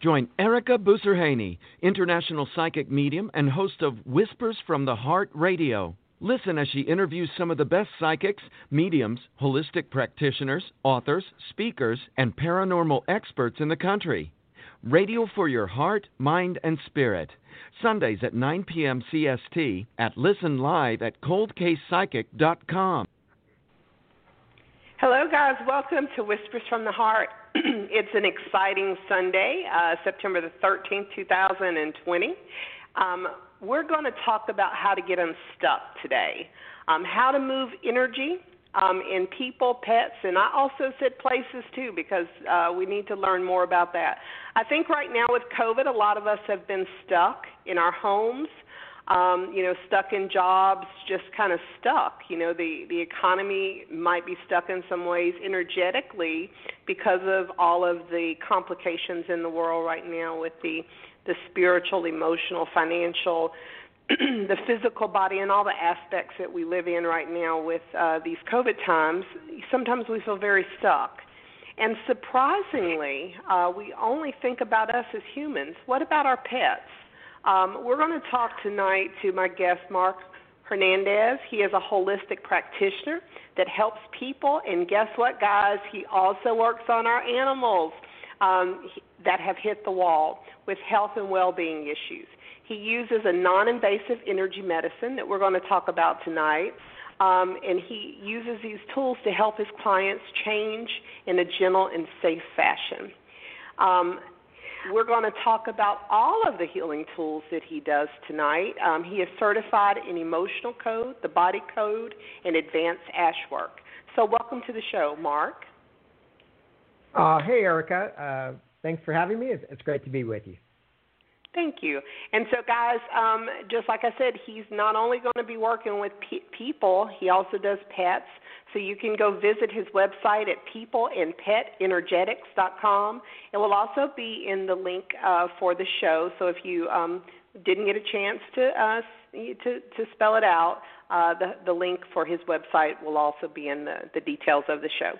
Join Ericka Boussarhane, international psychic medium and host of Whispers from the Heart Radio. Listen as she interviews some of the best psychics, mediums, holistic practitioners, authors, speakers, and paranormal experts in the country. Radio for your heart, mind, and spirit. Sundays at 9 p.m. CST at Listen Live at coldcasepsychic.com. Hello, guys. Welcome to Whispers from the Heart. it's an exciting Sunday, uh, September the 13th, 2020. Um, we're going to talk about how to get unstuck today, um, how to move energy um, in people, pets, and I also said places too because uh, we need to learn more about that. I think right now with COVID, a lot of us have been stuck in our homes um, you know, stuck in jobs, just kind of stuck. You know, the the economy might be stuck in some ways energetically because of all of the complications in the world right now with the the spiritual, emotional, financial, the physical body, and all the aspects that we live in right now with uh, these COVID times. Sometimes we feel very stuck. And surprisingly, uh, we only think about us as humans. What about our pets? Um, we're going to talk tonight to my guest, Mark Hernandez. He is a holistic practitioner that helps people, and guess what, guys? He also works on our animals um, that have hit the wall with health and well being issues. He uses a non invasive energy medicine that we're going to talk about tonight. Um, and he uses these tools to help his clients change in a gentle and safe fashion. Um, we're going to talk about all of the healing tools that he does tonight. Um, he is certified in emotional code, the body code, and advanced ash work. So, welcome to the show, Mark. Uh, hey, Ericka. Uh, thanks for having me. It's, it's great to be with you. Thank you. And so, guys, um, just like I said, he's not only going to be working with pe- people, he also does pets. So you can go visit his website at peopleandpetsenergetics.com. It will also be in the link uh, for the show. So if you um, didn't get a chance to uh, to, to spell it out, uh, the, the link for his website will also be in the, the details of the show.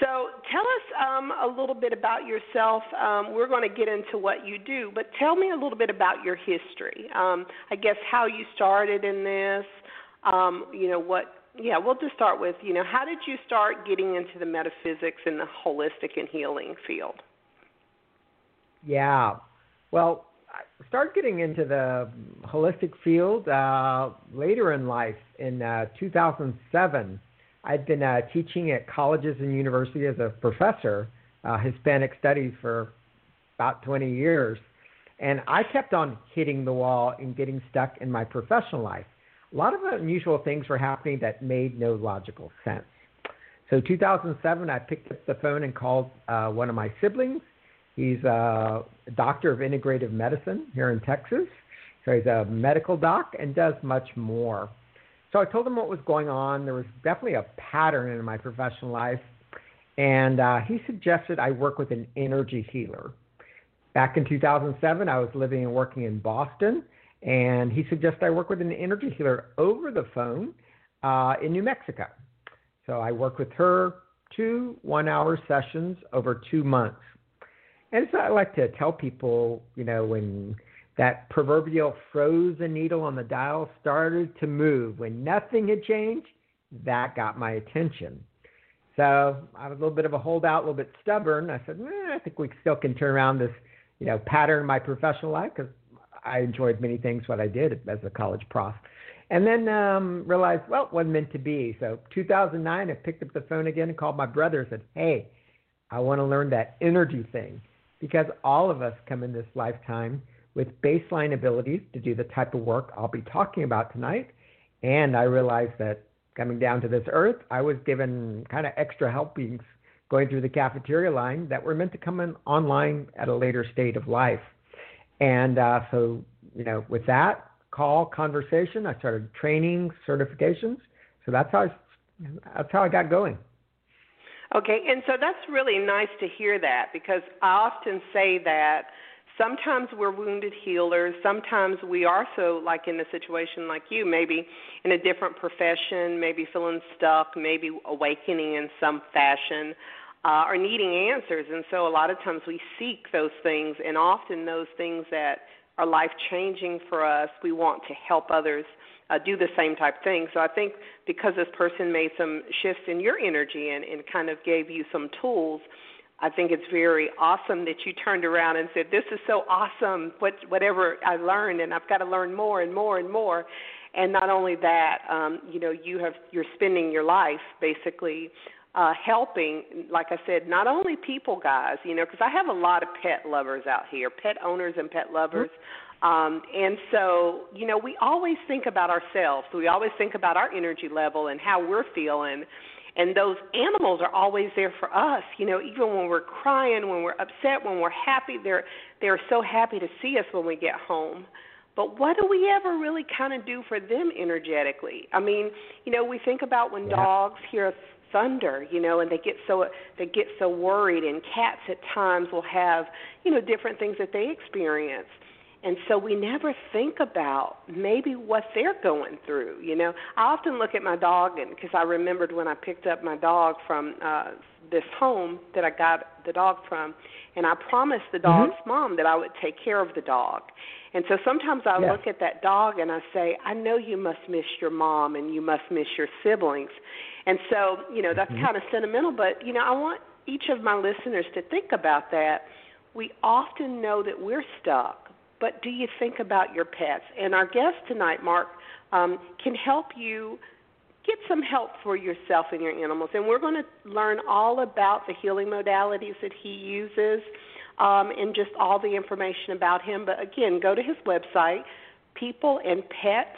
So tell us um, a little bit about yourself. Um, we're going to get into what you do, but tell me a little bit about your history. Um, I guess how you started in this. Um, you know what yeah, we'll just start with, you know, how did you start getting into the metaphysics and the holistic and healing field? Yeah. Well, I started getting into the holistic field uh, later in life. In uh, 2007, I'd been uh, teaching at colleges and universities as a professor, uh, Hispanic studies, for about 20 years. And I kept on hitting the wall and getting stuck in my professional life a lot of unusual things were happening that made no logical sense. So 2007, I picked up the phone and called uh, one of my siblings. He's a doctor of integrative medicine here in Texas. So he's a medical doc and does much more. So I told him what was going on. There was definitely a pattern in my professional life. And uh, he suggested I work with an energy healer. Back in 2007, I was living and working in Boston and he suggested I work with an energy healer over the phone uh, in New Mexico. So I worked with her two one hour sessions over two months. And so I like to tell people, you know, when that proverbial frozen needle on the dial started to move, when nothing had changed, that got my attention. So I was a little bit of a holdout, a little bit stubborn. I said, eh, I think we still can turn around this, you know, pattern in my professional life because I enjoyed many things what I did as a college prof. And then um, realized, well, it wasn't meant to be. So 2009, I picked up the phone again and called my brother and said, hey, I want to learn that energy thing because all of us come in this lifetime with baseline abilities to do the type of work I'll be talking about tonight. And I realized that coming down to this earth, I was given kind of extra helpings going through the cafeteria line that were meant to come in online at a later state of life. And uh, so, you know, with that call conversation, I started training certifications. So that's how I, that's how I got going. Okay, and so that's really nice to hear that because I often say that sometimes we're wounded healers, sometimes we are so like in a situation like you, maybe in a different profession, maybe feeling stuck, maybe awakening in some fashion. uh, are needing answers. And so a lot of times we seek those things, and often those things that are life changing for us, we want to help others uh, do the same type thing. So I think because this person made some shifts in your energy and, and kind of gave you some tools, I think it's very awesome that you turned around and said, "This is so awesome! What whatever I learned, and I've got to learn more and more and more." And not only that, um, you know, you have you're spending your life basically uh, helping, like I said, not only people, guys, you know, because I have a lot of pet lovers out here, pet owners and pet lovers. Um, and so, you know, we always think about ourselves. We always think about our energy level and how we're feeling. And those animals are always there for us, you know, even when we're crying, when we're upset, when we're happy, they're they're so happy to see us when we get home. But what do we ever really kind of do for them energetically? I mean, you know, we think about when yeah. dogs hear thunder, you know, and they get so they get so worried and cats at times will have, you know, different things that they experience. And so we never think about maybe what they're going through, you know. I often look at my dog and because I remembered when I picked up my dog from uh this home that I got the dog from and I promised the dog's mm-hmm. mom that I would take care of the dog. And so sometimes I yes. look at that dog and I say, I know you must miss your mom and you must miss your siblings. And so, you know, that's mm-hmm. kind of sentimental, but, you know, I want each of my listeners to think about that. We often know that we're stuck, but do you think about your pets? And our guest tonight, Mark, um, can help you get some help for yourself and your animals. And we're going to learn all about the healing modalities that he uses um, and just all the information about him. But again, go to his website, People and Pets,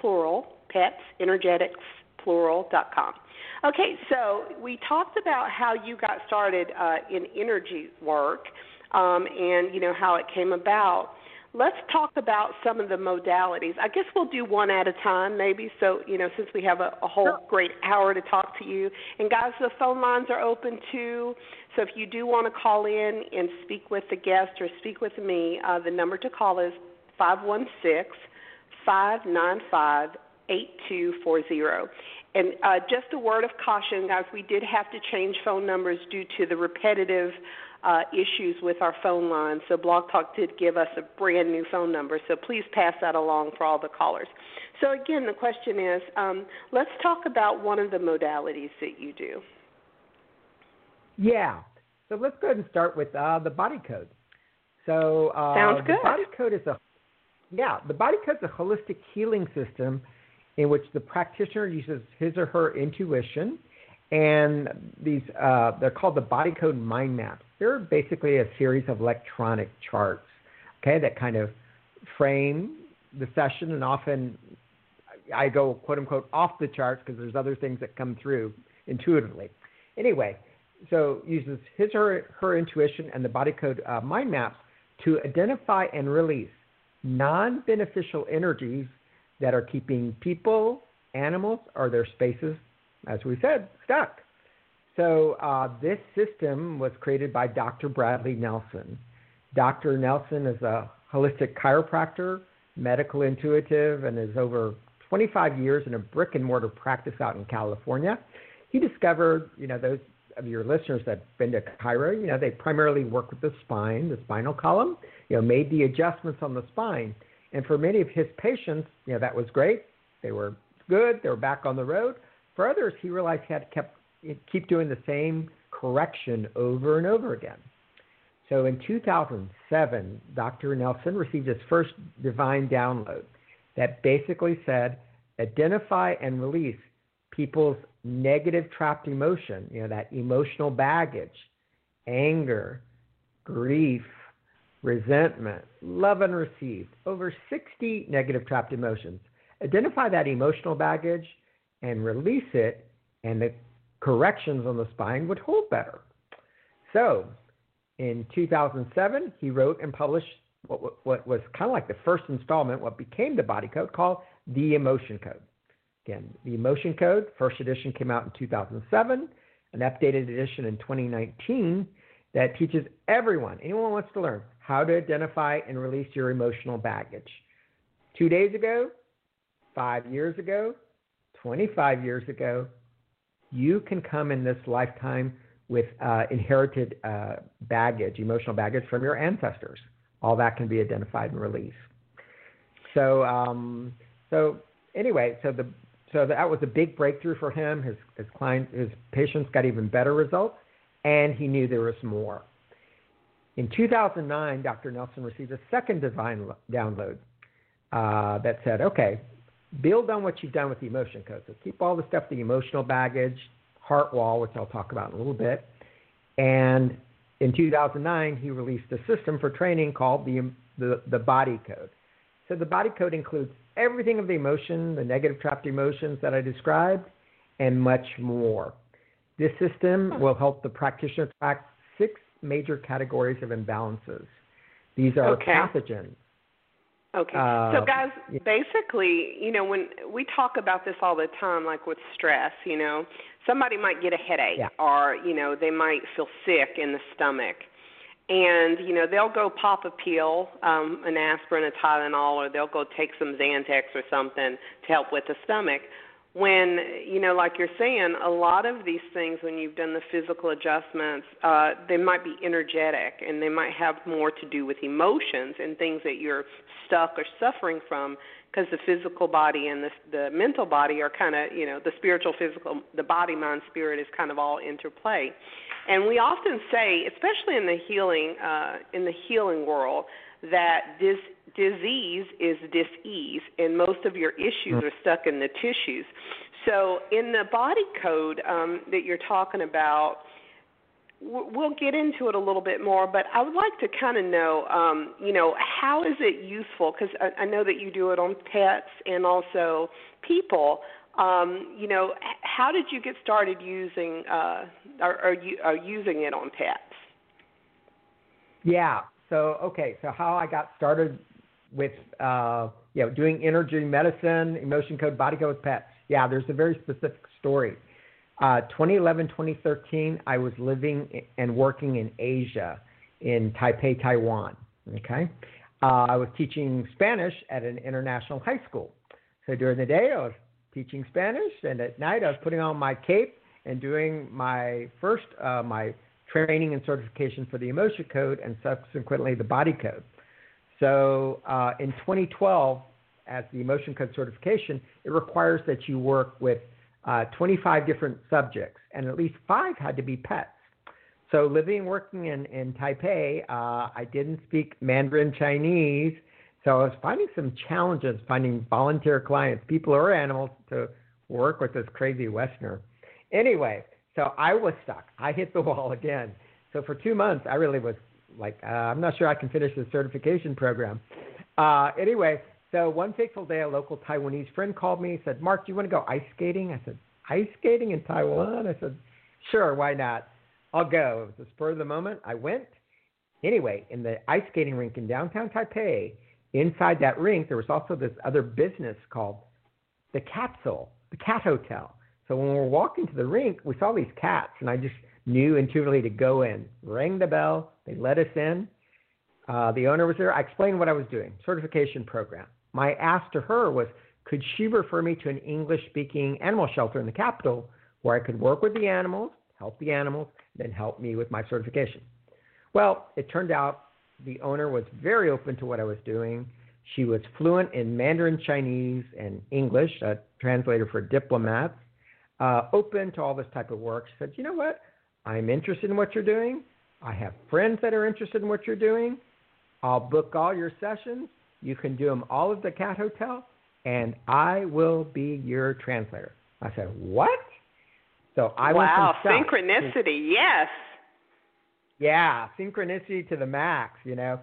plural, pets, energetics, plural.com. Okay, so we talked about how you got started uh, in energy work um, and, you know, how it came about let's talk about some of the modalities. I guess we'll do one at a time, maybe. So, you know, since we have a, a whole sure. great hour to talk to you. And, guys, the phone lines are open too. So, if you do want to call in and speak with the guest or speak with me, uh, the number to call is 516 595 8240. And uh, just a word of caution, guys, we did have to change phone numbers due to the repetitive uh, issues with our phone line. So Blog Talk did give us a brand new phone number. So please pass that along for all the callers. So again, the question is, um, let's talk about one of the modalities that you do. Yeah. So let's go ahead and start with uh, the body code. So uh, sounds good. The body code is a yeah. The body code is a holistic healing system in which the practitioner uses his or her intuition and these uh, they're called the body code mind maps. They're basically a series of electronic charts, okay, that kind of frame the session, and often I go quote unquote off the charts because there's other things that come through intuitively. Anyway, so uses his or her intuition and the body code uh, mind maps to identify and release non-beneficial energies that are keeping people, animals, or their spaces as we said, stuck. So uh, this system was created by Dr. Bradley Nelson. Dr. Nelson is a holistic chiropractor, medical intuitive, and is over 25 years in a brick and mortar practice out in California. He discovered, you know, those of your listeners that've been to chiro, you know, they primarily work with the spine, the spinal column, you know, made the adjustments on the spine. And for many of his patients, you know, that was great. They were good. They were back on the road. For others, he realized he had to keep doing the same correction over and over again. So in 2007, Dr. Nelson received his first divine download that basically said, identify and release people's negative trapped emotion, you know, that emotional baggage, anger, grief, resentment, love and unreceived, over 60 negative trapped emotions. Identify that emotional baggage and release it, and the corrections on the spine would hold better. So, in 2007, he wrote and published what, what was kind of like the first installment, what became the body code, called the Emotion Code. Again, the Emotion Code, first edition came out in 2007, an updated edition in 2019 that teaches everyone, anyone wants to learn, how to identify and release your emotional baggage. Two days ago, five years ago, 25 years ago, you can come in this lifetime with uh, inherited uh, baggage, emotional baggage from your ancestors. All that can be identified and released. So, um, so anyway, so the so that was a big breakthrough for him. His his clients, his patients got even better results, and he knew there was more. In 2009, Dr. Nelson received a second design download uh, that said, okay, build on what you've done with the emotion code. So keep all the stuff, the emotional baggage, heart wall, which I'll talk about in a little bit. And in 2009, he released a system for training called the, the, the body code. So the body code includes everything of the emotion, the negative trapped emotions that I described, and much more. This system hmm. will help the practitioner track six major categories of imbalances. These are okay. pathogens, Okay. Uh, so guys, yeah. basically, you know, when we talk about this all the time like with stress, you know, somebody might get a headache yeah. or, you know, they might feel sick in the stomach. And, you know, they'll go pop a pill, um, an aspirin, a Tylenol, or they'll go take some Xanax or something to help with the stomach when you know like you're saying a lot of these things when you've done the physical adjustments uh they might be energetic and they might have more to do with emotions and things that you're stuck or suffering from because the physical body and the the mental body are kind of you know the spiritual physical the body mind spirit is kind of all interplay. And we often say especially in the healing uh in the healing world that this disease is disease, and most of your issues are stuck in the tissues. So, in the body code um, that you're talking about, we'll get into it a little bit more, but I would like to kind of know, um, you know, how is it useful? Because I, I know that you do it on pets and also people. Um, you know, how did you get started using uh, or, or, or using it on pets? Yeah, so okay, so how I got started with uh, you know doing energy medicine, emotion code, body code with pets. Yeah, there's a very specific story. Uh, 2011, 2013, I was living and working in Asia, in Taipei, Taiwan. Okay, uh, I was teaching Spanish at an international high school. So during the day, I was teaching Spanish, and at night, I was putting on my cape and doing my first uh, my training and certification for the emotion code and subsequently the body code. So uh, in 2012, as the emotion code certification, it requires that you work with uh, 25 different subjects, and at least five had to be pets. So living and working in, in Taipei, uh, I didn't speak Mandarin Chinese, so I was finding some challenges finding volunteer clients, people or animals, to work with this crazy Westerner. Anyway, so I was stuck. I hit the wall again. So for two months, I really was like, uh, I'm not sure I can finish the certification program. Uh, anyway, so one fateful day, a local Taiwanese friend called me. said, Mark, do you want to go ice skating? I said, ice skating in Taiwan? I said, sure, why not? I'll go. It was the spur of the moment. I went. Anyway, in the ice skating rink in downtown Taipei, inside that rink, there was also this other business called the Capsule, the Cat Hotel. So when we were walking to the rink, we saw these cats, and I just knew intuitively to go in. Rang the bell. They let us in. Uh, the owner was there. I explained what I was doing, certification program. My ask to her was, could she refer me to an English-speaking animal shelter in the capital where I could work with the animals, help the animals, then help me with my certification? Well, it turned out the owner was very open to what I was doing. She was fluent in Mandarin Chinese and English, a translator for diplomats uh, open to all this type of work. She said, you know what? I'm interested in what you're doing. I have friends that are interested in what you're doing. I'll book all your sessions. You can do them all at the Cat Hotel, and I will be your translator. I said, what? So I wow, went from synchronicity, yes. Yeah, synchronicity to the max. You know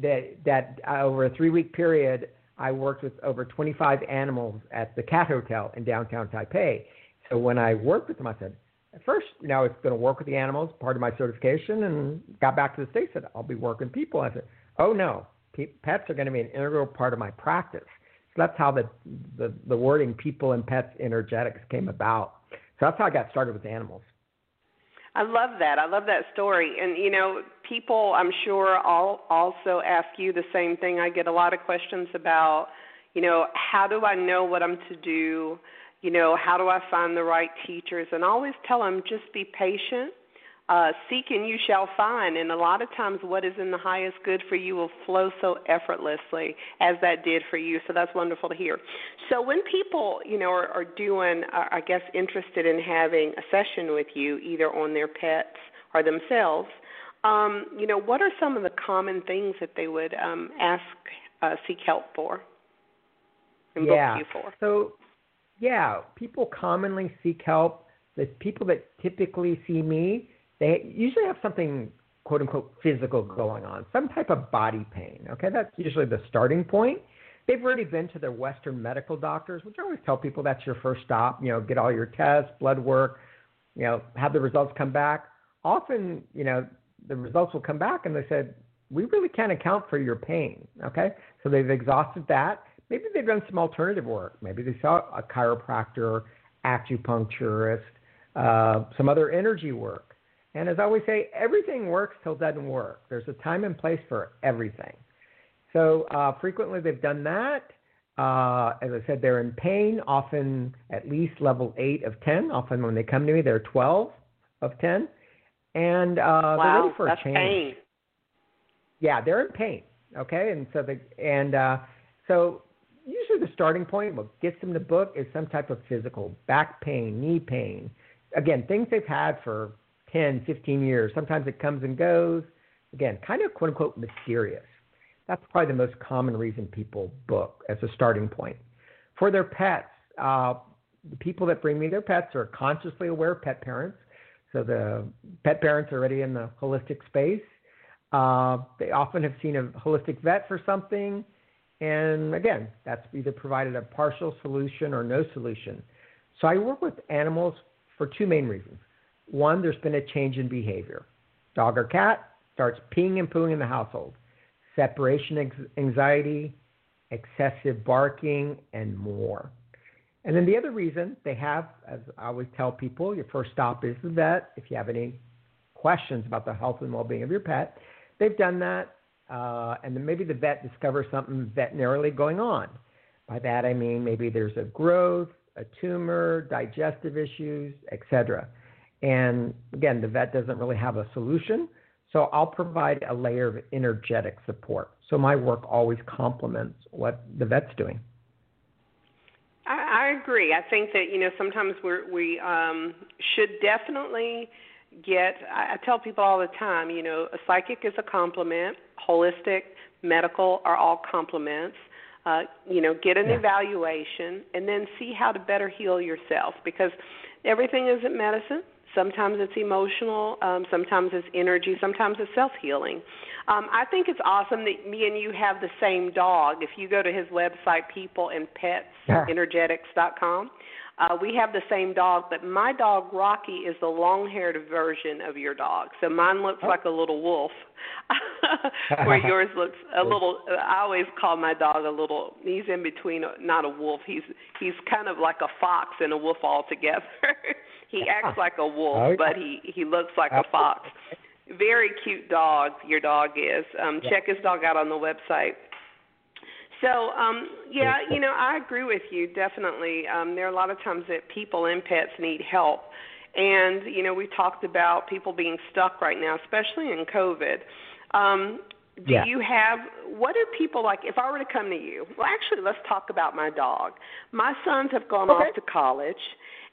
that that uh, over a three week period, I worked with over 25 animals at the Cat Hotel in downtown Taipei, so when I worked with them, I said, at first, you know, I was going to work with the animals, part of my certification, and got back to the States, said, I'll be working people. I said, oh, no, pets are going to be an integral part of my practice. So that's how the, the, the wording people and pets energetics came about. So that's how I got started with animals. I love that. I love that story. And you know, people I'm sure all also ask you the same thing. I get a lot of questions about, you know, how do I know what I'm to do? You know, how do I find the right teachers? And I always tell them just be patient. uh, seek and you shall find. And a lot of times, what is in the highest good for you will flow so effortlessly as that did for you. So that's wonderful to hear. So when people, you know, are, are doing, are, I guess, interested in having a session with you, either on their pets or themselves, um, you know, what are some of the common things that they would um, ask, uh, seek help for, and yeah. book you for? So, yeah, people commonly seek help. The people that typically see me, they usually have something quote unquote physical going on, some type of body pain. Okay, that's usually the starting point. They've already been to their Western medical doctors, which I always tell people that's your first stop. You know, get all your tests, blood work, you know, have the results come back. Often, you know, the results will come back and they said, we really can't account for your pain. Okay, so they've exhausted that. Maybe they've done some alternative work. Maybe they saw a chiropractor, acupuncturist, uh, some other energy work. And as I always say, everything works till it doesn't work. There's a time and place for everything. So uh, frequently they've done that. Uh, as I said, they're in pain, often at least level 8 of 10. Often when they come to me, they're 12 of 10. And uh, wow, they're ready for that's a change. Pain. Yeah, they're in pain. Okay, and so the and uh, so usually the starting point, what gets them to book, is some type of physical back pain, knee pain. Again, things they've had for 10, 15 years. Sometimes it comes and goes. Again, kind of quote unquote mysterious. That's probably the most common reason people book as a starting point. For their pets, uh, the people that bring me their pets are consciously aware pet parents. So the pet parents are already in the holistic space. Uh, they often have seen a holistic vet for something. And again, that's either provided a partial solution or no solution. So I work with animals for two main reasons. One, there's been a change in behavior. Dog or cat starts peeing and pooing in the household. Separation anxiety, excessive barking, and more. And then the other reason they have, as I always tell people, your first stop is the vet. If you have any questions about the health and well being of your pet, they've done that. Uh, and then maybe the vet discovers something veterinarily going on. By that I mean maybe there's a growth, a tumor, digestive issues, etc. And again, the vet doesn't really have a solution. So I'll provide a layer of energetic support. So my work always complements what the vet's doing. I, I agree. I think that you know sometimes we're, we um, should definitely get. I, I tell people all the time. You know, a psychic is a complement. Holistic, medical are all complements. Uh, you know, get an yeah. evaluation and then see how to better heal yourself because everything isn't medicine. Sometimes it's emotional, um, sometimes it's energy, sometimes it's self healing. Um, I think it's awesome that me and you have the same dog. If you go to his website, peopleandpetsenergetics.com, uh, we have the same dog, but my dog Rocky is the long-haired version of your dog. So mine looks oh. like a little wolf, where yours looks a little. I always call my dog a little. He's in between, not a wolf. He's he's kind of like a fox and a wolf all together. he acts like a wolf, okay. but he he looks like a fox. Very cute dog. Your dog is. Um, yeah. Check his dog out on the website. So, um, yeah, you know, I agree with you definitely. Um, there are a lot of times that people and pets need help. And, you know, we talked about people being stuck right now, especially in COVID. Um, do yeah. you have what do people like if I were to come to you? Well, actually, let's talk about my dog. My sons have gone okay. off to college.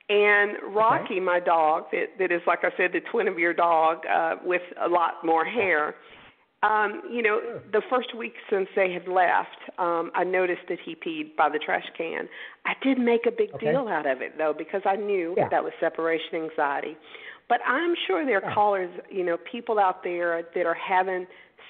And Rocky, okay. my dog, that, that is like I said, the twin of your dog uh, with a lot more hair. Um, you know, sure. the first week since they had left, um, I noticed that he peed by the trash can. I did make a big okay. deal out of it though because I knew yeah. that was separation anxiety. But I'm sure there are yeah. callers, you know, people out there that are having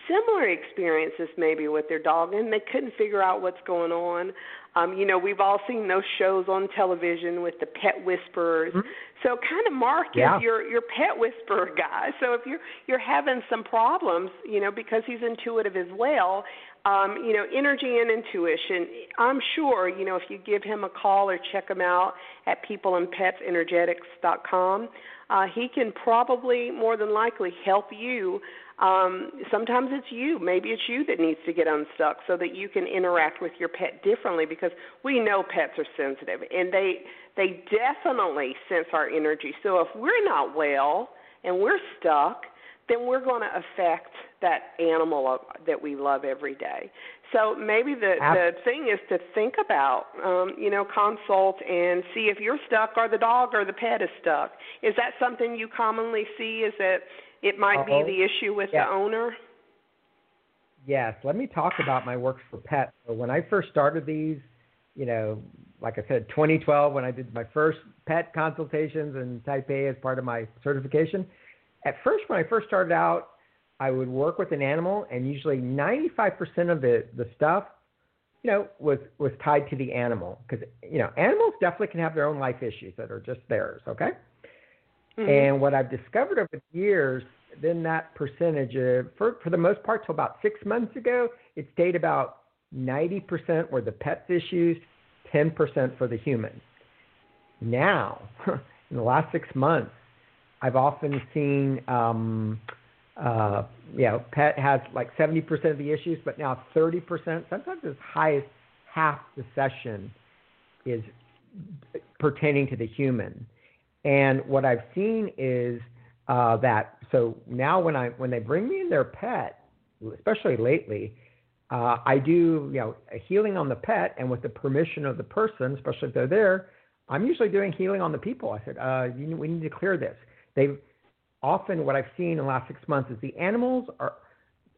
similar experiences maybe with their dog and they couldn't figure out what's going on. Um, you know, we've all seen those shows on television with the pet whisperers. Mm-hmm. So kind of Mark yeah. is your your pet whisperer guy. So if you're you're having some problems, you know, because he's intuitive as well, um, you know, energy and intuition. I'm sure, you know, if you give him a call or check him out at peopleandpetsenergetics.com, uh, he can probably more than likely help you um, sometimes it's you. Maybe it's you that needs to get unstuck so that you can interact with your pet differently because we know pets are sensitive and they they definitely sense our energy. So if we're not well and we're stuck, then we're going to affect that animal that we love every day. So maybe the the thing is to think about, um, you know, consult and see if you're stuck or the dog or the pet is stuck. Is that something you commonly see? Is that it might Uh-oh. be the issue with yeah. the owner? Yes. Let me talk about my works for pets. So when I first started these, you know, like I said, 2012 when I did my first pet consultations in Taipei as part of my certification. At first, when I first started out, I would work with an animal, and usually 95% of the the stuff, you know, was was tied to the animal because you know animals definitely can have their own life issues that are just theirs. Okay. Mm-hmm. And what I've discovered over the years, then that percentage, of, for for the most part, till about six months ago, it stayed about 90% were the pet's issues, 10% for the human. Now, in the last six months, I've often seen, um, uh, you know, pet has like 70% of the issues, but now 30%, sometimes as high as half the session is pertaining to the human. And what I've seen is uh, that so now when I when they bring me in their pet, especially lately, uh, I do, you know, healing on the pet, and with the permission of the person, especially if they're there, I'm usually doing healing on the people. I said, uh, you, we need to clear this. They've often what I've seen in the last six months is the animals are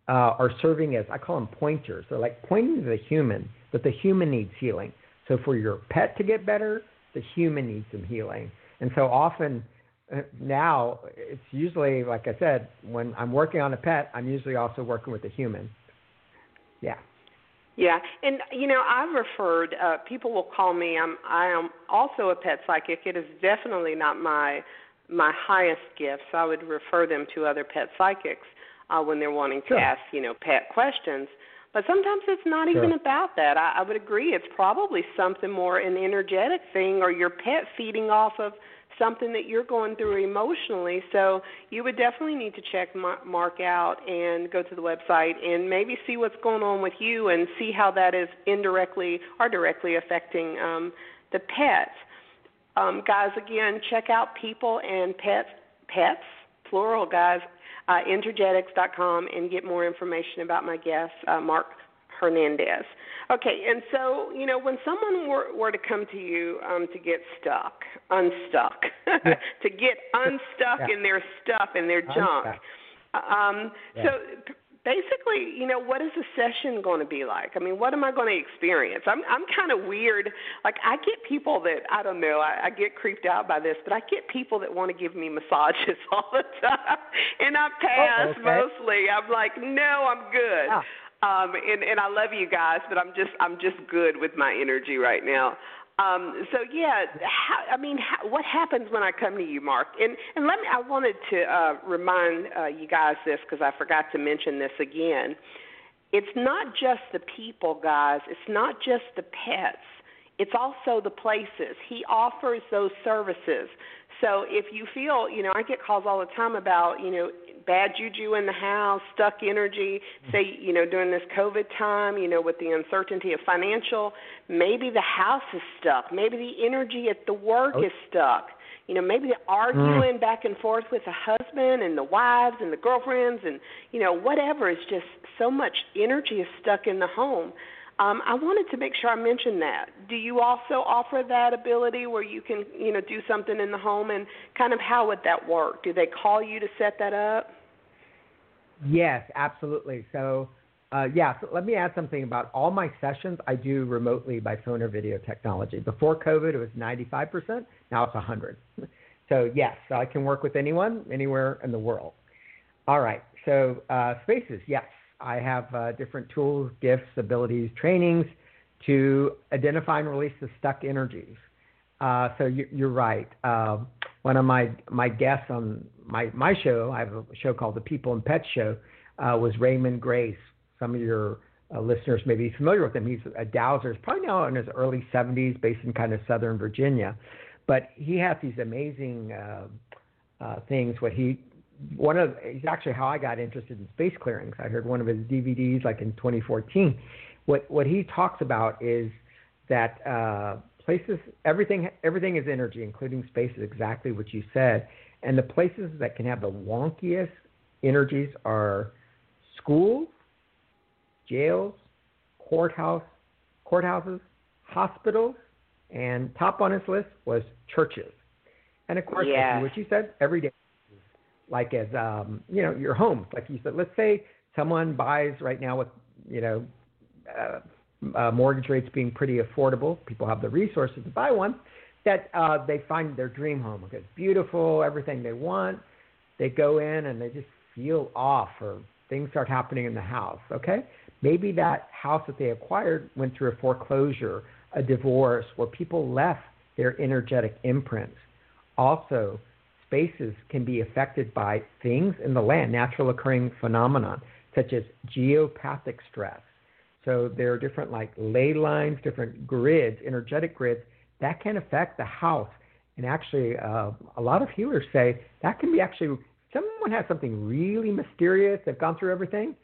uh, are serving as I call them pointers. They're like pointing to the human, but the human needs healing. So for your pet to get better, the human needs some healing. And so often uh, now it's usually like I said, when I'm working on a pet, I'm usually also working with the human. Yeah. Yeah, and you know I've referred. Uh, people will call me. I'm I am also a pet psychic. It is definitely not my my highest gifts. I would refer them to other pet psychics uh, when they're wanting to sure. ask you know pet questions. But sometimes it's not sure. even about that. I, I would agree. It's probably something more an energetic thing, or your pet feeding off of something that you're going through emotionally. So you would definitely need to check Mark out and go to the website and maybe see what's going on with you and see how that is indirectly or directly affecting um, the pets. Um, guys, again, check out people and pets, pets, plural, guys, uh, Energetics.com and get more information about my guest, uh, Mark Hernandez. Okay, and so you know when someone were, were to come to you um, to get stuck, unstuck, yeah. to get unstuck yeah. in their stuff and their junk. Um, yeah. So basically, you know, what is the session going to be like? I mean, what am I going to experience? I'm I'm kind of weird. Like I get people that I don't know. I, I get creeped out by this, but I get people that want to give me massages all the time, and I pass oh, okay. mostly. I'm like, no, I'm good. Yeah. Um, and, and I love you guys, but I'm just I'm just good with my energy right now. Um, so yeah, how, I mean, how, what happens when I come to you, Mark? And and let me. I wanted to uh, remind uh, you guys this because I forgot to mention this again. It's not just the people, guys. It's not just the pets. It's also the places. He offers those services. So if you feel, you know, I get calls all the time about, you know, bad juju in the house, stuck energy, say, you know, during this COVID time, you know, with the uncertainty of financial, maybe the house is stuck. Maybe the energy at the work oh. is stuck. You know, maybe the arguing mm. back and forth with the husband and the wives and the girlfriends and, you know, whatever is just so much energy is stuck in the home. Um, I wanted to make sure I mentioned that. Do you also offer that ability where you can, you know, do something in the home, and kind of how would that work? Do they call you to set that up? Yes, absolutely. So, uh, yeah, so let me add something about all my sessions I do remotely by phone or video technology. Before COVID, it was 95%. Now it's 100. So, yes, so I can work with anyone, anywhere in the world. All right. So, uh, spaces, yes. I have uh, different tools, gifts, abilities, trainings to identify and release the stuck energies. Uh, so you, are right. Uh, one of my my guests on my my show, I have a show called the People and Pets Show, uh, was Raymond Grace. Some of your uh, listeners may be familiar with him. He's a dowser, he's probably now in his early 70s, based in kind of Southern Virginia, but he has these amazing uh, uh, things. What he one of he's actually how I got interested in space clearings. I heard one of his DVDs like in 2014. What what he talks about is that places everything everything is energy, including space, is exactly what you said. And the places that can have the wonkiest energies are schools, jails, courthouse, courthouses, hospitals, and top on his list was churches. And of course, like what you said, every day, like as um, you know, your home. Like you said, let's say someone buys right now with you know uh, uh, mortgage rates being pretty affordable. People have the resources to buy one. That uh, they find their dream home. It's beautiful, everything they want. They go in and they just feel off, or things start happening in the house. Okay, maybe that house that they acquired went through a foreclosure, a divorce, where people left their energetic imprints. Also, spaces can be affected by things in the land, natural occurring phenomenon, such as geopathic stress. So there are different like ley lines, different grids, energetic grids that can affect the house. And actually, uh, a lot of healers say that can be actually someone has something really mysterious. They've gone through everything.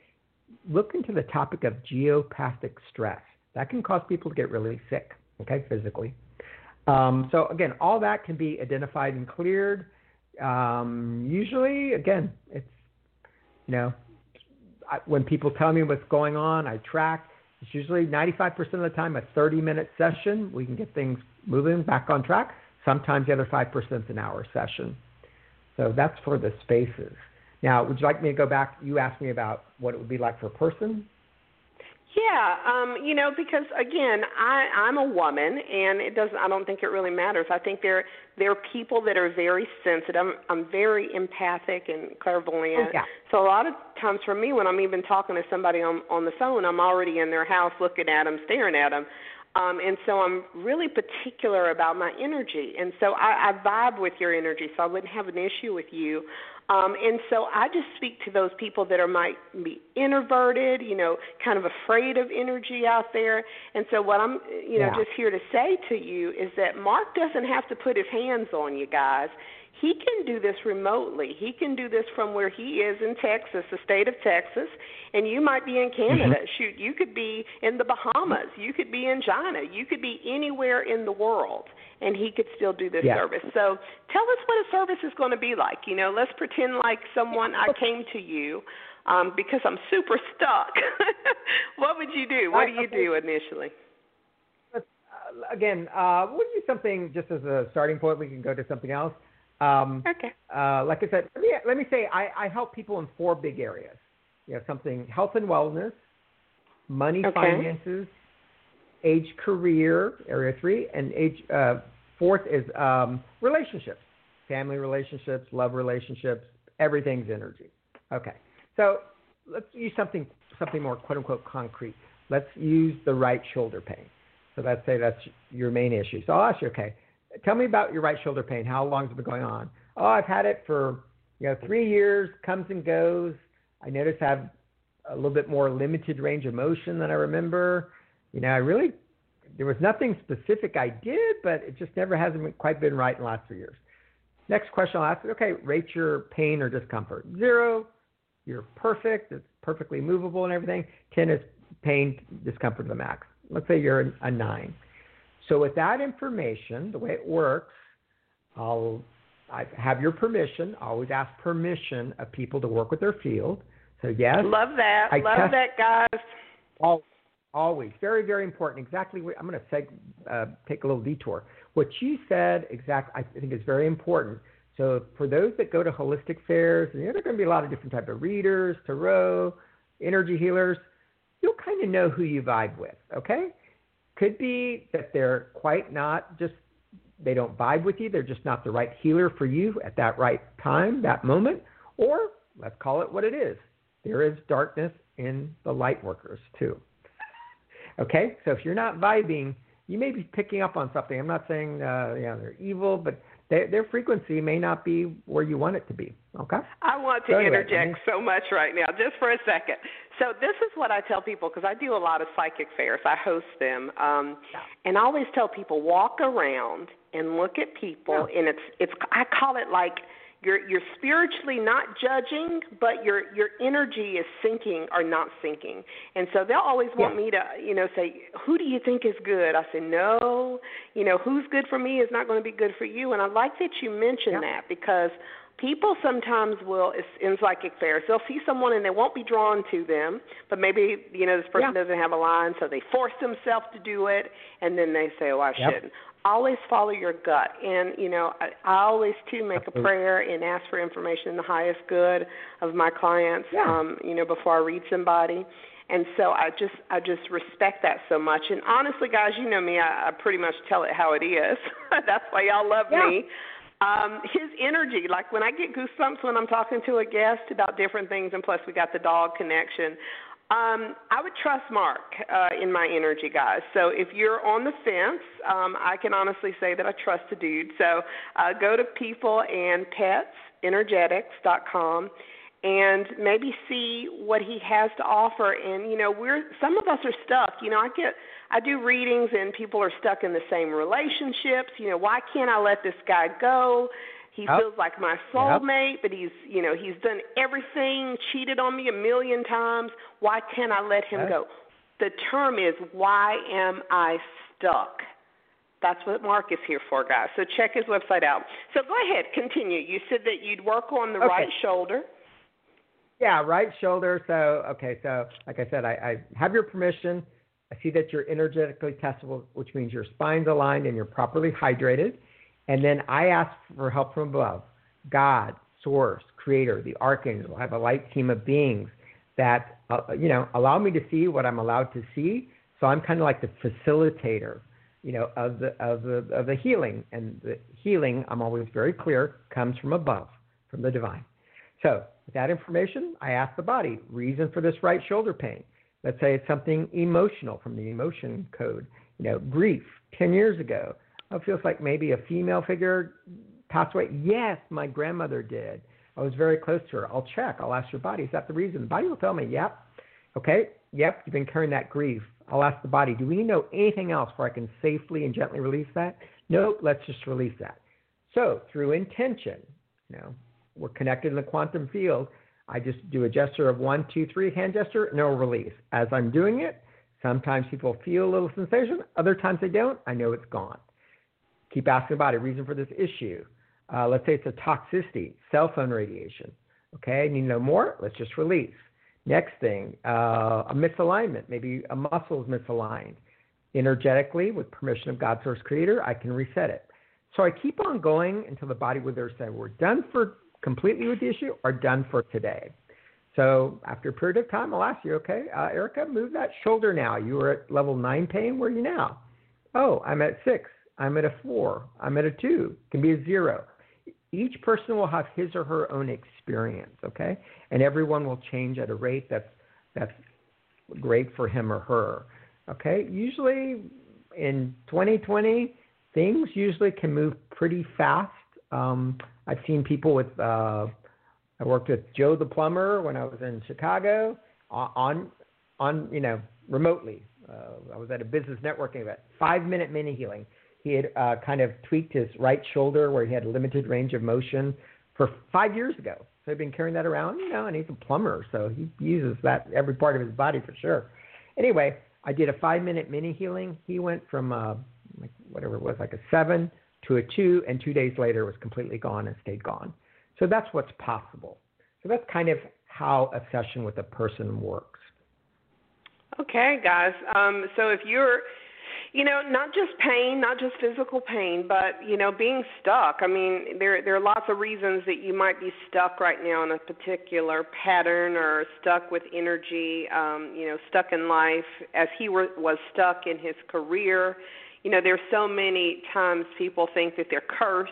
Look into the topic of geopathic stress. That can cause people to get really sick, okay, physically. Um, so again, all that can be identified and cleared. Um, usually, again, it's you know, I, when people tell me what's going on, I track. It's usually 95% of the time a 30-minute session. We can get things moving back on track. Sometimes the other 5% is an hour session. So that's for the spaces. Now, would you like me to go back? You asked me about what it would be like for a person. Yeah, um, you know, because again, I, I'm a woman, and it doesn't. I don't think it really matters. I think there there are people that are very sensitive. I'm, I'm very empathic and clairvoyant. Oh, yeah. So a lot of times for me, when I'm even talking to somebody on on the phone, I'm already in their house, looking at them, staring at them. Um, and so I'm really particular about my energy. And so I, I vibe with your energy, so I wouldn't have an issue with you. Um, and so I just speak to those people that are might be introverted, you know, kind of afraid of energy out there. And so what I'm, you know, Yeah. just here to say to you is that Mark doesn't have to put his hands on you guys. He can do this remotely. He can do this from where he is in Texas, the state of Texas, and you might be in Canada. Shoot, you could be in the Bahamas. You could be in China. You could be anywhere in the world, and he could still do this Yeah. service. So tell us what a service is going to be like. You know, let's pretend like someone I came to you um, because I'm super stuck. what would you do? What do you do initially? Uh, again, uh, we'll do something just as a starting point. We can go to something else. Um, Okay. uh, like I said, let me, let me say I, I help people in four big areas. You know, something health and wellness, money, Okay. finances, age, career, area three, and age uh, fourth is um, relationships, family relationships, love relationships. Everything's energy. Okay, so let's use something something more quote unquote concrete. Let's use the right shoulder pain. So let's say that's your main issue. So I'll ask you, okay, tell me about your right shoulder pain. How long has it been going on? Oh, I've had it for you know three years, comes and goes. I notice I have a little bit more limited range of motion than I remember. You know, I really there was nothing specific I did, but it just never hasn't quite been right in the last three years. Next question I'll ask: is, Okay, rate your pain or discomfort. Zero, you're perfect. It's perfectly movable and everything. Ten is pain, discomfort to the max. Let's say you're a nine. So with that information, the way it works, I'll I have your permission. I always ask permission of people to work with their field. So yes, Love that. I Love test- that, guys. Al always very very important. Exactly. What, I'm going to seg, uh, take a little detour. What you said exact I think is very important. So for those that go to holistic fairs, and you know, there are going to be a lot of different type of readers, tarot, energy healers. You'll kind of know who you vibe with. Okay. Could be that they're quite not just they don't vibe with you. They're just not the right healer for you at that right time, that moment. Or let's call it what it is. There is darkness in the light workers too. Okay, so if you're not vibing, you may be picking up on something. I'm not saying uh, they're evil, but they, their frequency may not be where you want it to be. Okay. I want to So anyway, interject so much right now, just for a second. So this is what I tell people because I do a lot of psychic fairs. I host them, um, Yeah. and I always tell people walk around and look at people, and it's it's I call it like you're you're spiritually not judging, but your your energy is syncing or not syncing. And so they'll always want Yeah. me to you know say, who do you think is good? I say no, you know who's good for me is not going to be good for you. And I like that you mentioned Yeah. that because people sometimes will in psychic fairs they'll see someone and they won't be drawn to them but maybe you know this person yeah. doesn't have a line so they force themselves to do it and then they say oh i yep. shouldn't always follow your gut and you know i, I always too make a prayer and ask for information in the highest good of my clients yeah. um you know before i read somebody and so I just I just respect that so much. And honestly, guys, you know me, I, I pretty much tell it how it is. That's why y'all love yeah. me. Um, his energy, like when I get goosebumps when I'm talking to a guest about different things, and plus we got the dog connection. Um, I would trust Mark uh, in my energy, guys. So if you're on the fence, um, I can honestly say that I trust the dude. So uh, go to peopleandpetsenergetics.com and maybe see what he has to offer and you know we're some of us are stuck you know i get i do readings and people are stuck in the same relationships you know why can't i let this guy go he yep. feels like my soulmate yep. but he's you know he's done everything cheated on me a million times why can't i let him yep. go the term is why am i stuck that's what Mark is here for, guys. So check his website out. So go ahead, continue. You said that you'd work on the okay. right shoulder. Yeah, right shoulder. So, okay, so like I said, I, I have your permission. I see that you're energetically testable, which means your spine's aligned and you're properly hydrated. And then I ask for help from above God, Source, Creator, the Archangel. I have a light team of beings that, uh, you know, allow me to see what I'm allowed to see. So I'm kind of like the facilitator, you know, of the, of the, of the healing. And the healing, I'm always very clear, comes from above, from the divine. So with that information, I ask the body, reason for this right shoulder pain. Let's say it's something emotional from the emotion code. You know, grief 10 years ago. It feels like maybe a female figure passed away. Yes, my grandmother did. I was very close to her. I'll check. I'll ask your body, is that the reason? The body will tell me, yep. Okay, yep, you've been carrying that grief. I'll ask the body, do we know anything else where I can safely and gently release that? Nope, let's just release that. So through intention, you know, we're connected in the quantum field. I just do a gesture of one, two, three, hand gesture, no release. As I'm doing it, sometimes people feel a little sensation, other times they don't. I know it's gone. Keep asking about it. Reason for this issue. Uh, let's say it's a toxicity, cell phone radiation. Okay, need to know more? Let's just release. Next thing, uh, a misalignment. Maybe a muscle is misaligned. Energetically, with permission of God, Source Creator, I can reset it. So I keep on going until the body will say, we're done for completely with the issue or done for today. So after a period of time, I'll ask you, okay, uh, Ericka, move that shoulder now. You were at level nine pain. Where are you now? Oh, I'm at six. I'm at a four. I'm at a two. Can be a zero. Each person will have his or her own experience, okay? And everyone will change at a rate that's that's great for him or her. Okay? Usually in 2020, things usually can move pretty fast. Um, I've seen people with. Uh, I worked with Joe the plumber when I was in Chicago on on you know remotely. Uh, I was at a business networking event. Five minute mini healing. He had uh, kind of tweaked his right shoulder where he had limited range of motion for five years ago. So he'd been carrying that around, you know, and he's a plumber, so he uses that every part of his body for sure. Anyway, I did a five minute mini healing. He went from uh, like whatever it was, like a seven to a two, and two days later was completely gone and stayed gone. So that's what's possible. So that's kind of how a session with a person works. Okay, guys. Um, so if you're, you know, not just pain, not just physical pain, but you know, being stuck. I mean, there there are lots of reasons that you might be stuck right now in a particular pattern or stuck with energy. Um, you know, stuck in life, as he were, was stuck in his career you know, there's so many times people think that they're cursed.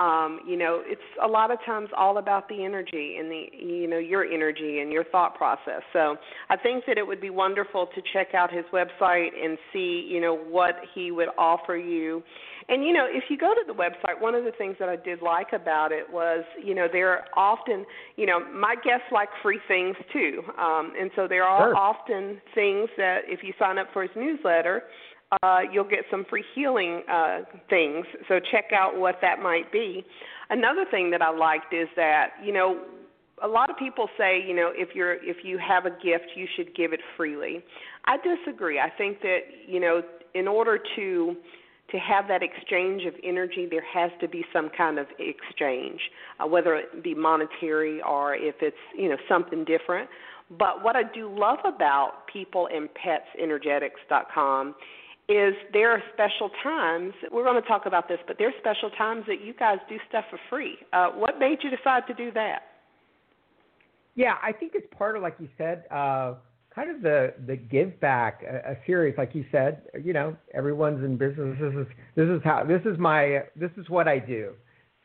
Um, you know, it's a lot of times all about the energy and the you know your energy and your thought process. So I think that it would be wonderful to check out his website and see you know what he would offer you. And you know, if you go to the website, one of the things that I did like about it was, you know, there are often, you know, my guests like free things too, um, and so there are sure. often things that if you sign up for his newsletter, uh, you'll get some free healing uh, things. So check out what that might be. Another thing that I liked is that you know a lot of people say you know if you're if you have a gift you should give it freely. I disagree. I think that you know in order to to have that exchange of energy, there has to be some kind of exchange, uh, whether it be monetary or if it's you know something different. But what I do love about peopleandpetsenergetics.com is there are special times. We're going to talk about this, but there are special times that you guys do stuff for free. Uh, what made you decide to do that? Yeah, I think it's part of, like you said, uh, kind of the the give back a, a series like you said you know everyone's in business this is this is how this is my this is what i do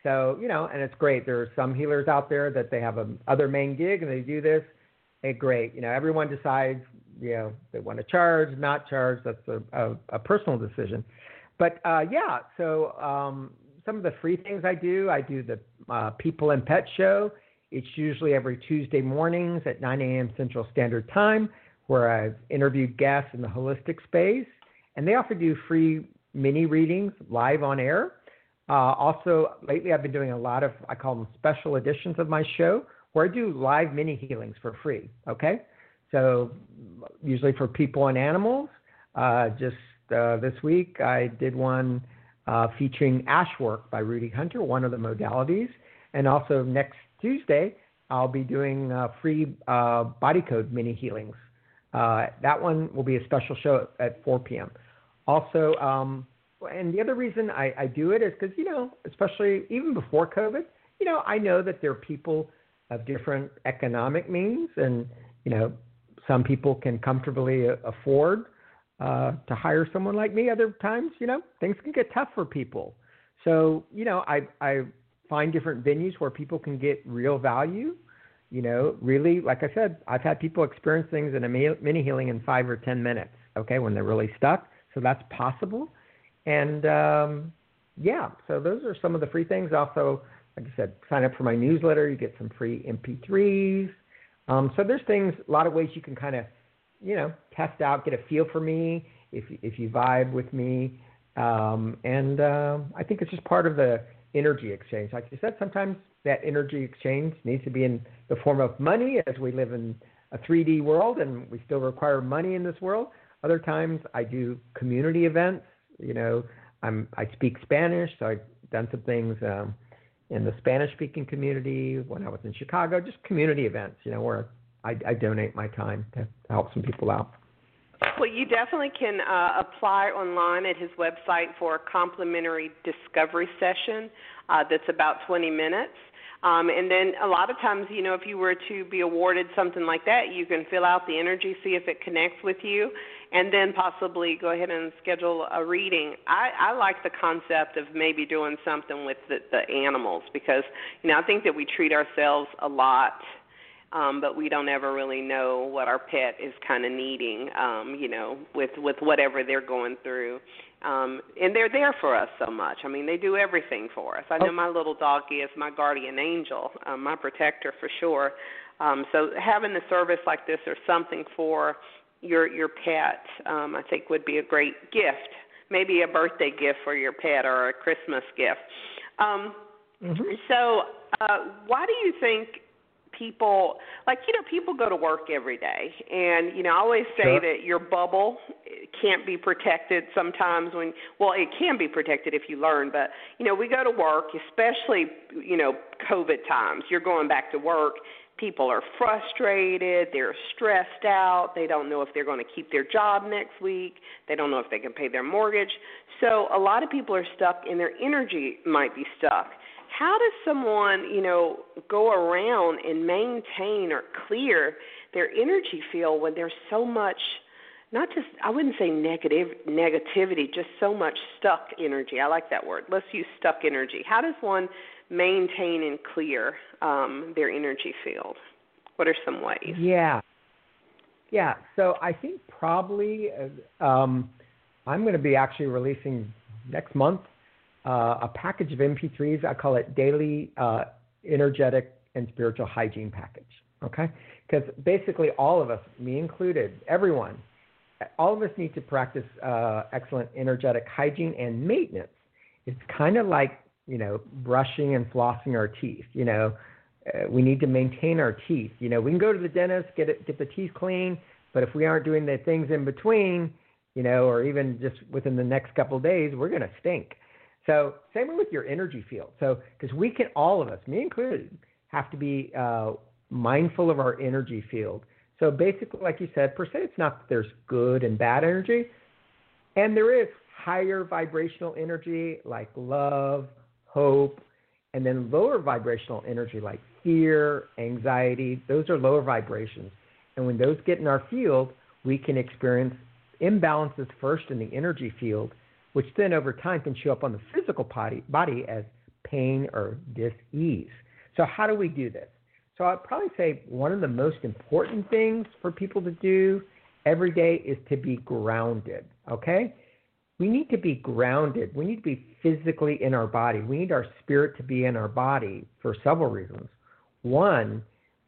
so you know and it's great there are some healers out there that they have a other main gig and they do this hey great you know everyone decides you know they want to charge not charge that's a a, a personal decision but uh yeah so um some of the free things i do i do the uh, people and pet show it's usually every Tuesday mornings at 9 a.m. Central Standard Time where I've interviewed guests in the holistic space, and they offer do free mini readings live on air. Uh, also, lately I've been doing a lot of, I call them special editions of my show, where I do live mini healings for free. Okay? So, usually for people and animals. Uh, just uh, this week, I did one uh, featuring ash work by Rudy Hunter, one of the modalities. And also next Tuesday, I'll be doing uh, free uh, body code mini healings uh, that one will be a special show at 4 p.m. Also, um, and the other reason I, I do it is because, you know, especially even before COVID, you know, I know that there are people of different economic means, and, you know, some people can comfortably afford uh, to hire someone like me. Other times, you know, things can get tough for people. So, you know, I, I find different venues where people can get real value you know, really, like I said, I've had people experience things in a mini healing in five or 10 minutes, okay, when they're really stuck. So that's possible. And um, yeah, so those are some of the free things. Also, like I said, sign up for my newsletter. You get some free MP3s. Um, so there's things, a lot of ways you can kind of, you know, test out, get a feel for me if if you vibe with me. Um, and uh, I think it's just part of the energy exchange. Like you said, sometimes that energy exchange needs to be in the form of money as we live in a 3D world and we still require money in this world. Other times I do community events. You know, I'm I speak Spanish, so I've done some things um, in the Spanish speaking community when I was in Chicago, just community events, you know, where I, I donate my time to help some people out. Well, you definitely can uh, apply online at his website for a complimentary discovery session uh, that's about 20 minutes. Um, and then a lot of times, you know, if you were to be awarded something like that, you can fill out the energy, see if it connects with you, and then possibly go ahead and schedule a reading. I, I like the concept of maybe doing something with the, the animals because, you know, I think that we treat ourselves a lot um, but we don't ever really know what our pet is kind of needing, um, you know, with with whatever they're going through. Um, and they're there for us so much. I mean, they do everything for us. I know oh. my little doggy is my guardian angel, um, my protector for sure. Um, so having a service like this or something for your your pet, um, I think would be a great gift. Maybe a birthday gift for your pet or a Christmas gift. Um, mm-hmm. So, uh, why do you think people like you know people go to work every day and you know I always say sure. that your bubble can't be protected sometimes when well it can be protected if you learn but you know we go to work especially you know covid times you're going back to work people are frustrated they're stressed out they don't know if they're going to keep their job next week they don't know if they can pay their mortgage so a lot of people are stuck and their energy might be stuck how does someone, you know, go around and maintain or clear their energy field when there's so much not just I wouldn't say negative negativity, just so much stuck energy. I like that word. Let's use stuck energy. How does one maintain and clear um, their energy field? What are some ways? Yeah, yeah. So I think probably uh, um, I'm going to be actually releasing next month uh, a package of MP3s. I call it Daily uh, Energetic and Spiritual Hygiene Package. Okay? Because basically, all of us, me included, everyone, all of us need to practice uh, excellent energetic hygiene and maintenance. It's kind of like, you know, brushing and flossing our teeth. You know, uh, we need to maintain our teeth. You know, we can go to the dentist, get it, get the teeth clean, but if we aren't doing the things in between, you know, or even just within the next couple of days, we're going to stink. So same with your energy field. So because we can, all of us, me included, have to be uh, mindful of our energy field. So basically, like you said, per se, it's not that there's good and bad energy, and there is higher vibrational energy like love, hope, and then lower vibrational energy like fear, anxiety. Those are lower vibrations. And when those get in our field, we can experience imbalances first in the energy field, which then over time can show up on the physical body, body as pain or dis-ease. So how do we do this? So I'd probably say one of the most important things for people to do every day is to be grounded. Okay? We need to be grounded. We need to be physically in our body. We need our spirit to be in our body for several reasons. One,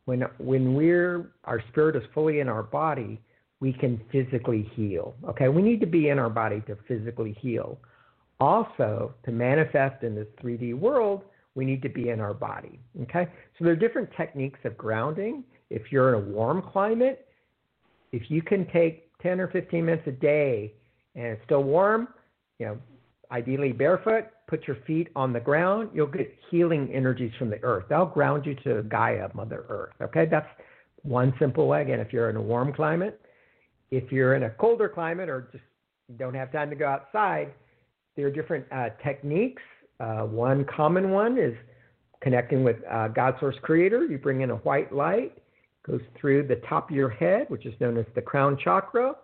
when when we're our spirit is fully in our body, we can physically heal. Okay? We need to be in our body to physically heal. Also, to manifest in this 3D world, we need to be in our body. Okay? So there are different techniques of grounding. If you're in a warm climate, if you can take 10 or 15 minutes a day and it's still warm, you know, ideally barefoot, put your feet on the ground, you'll get healing energies from the earth. That'll ground you to Gaia, Mother Earth. Okay? That's one simple way. Again, if you're in a warm climate, if you're in a colder climate or just don't have time to go outside, there are different uh, techniques uh, one common one is connecting with uh, God Source Creator. You bring in a white light, goes through the top of your head, which is known as the crown chakra,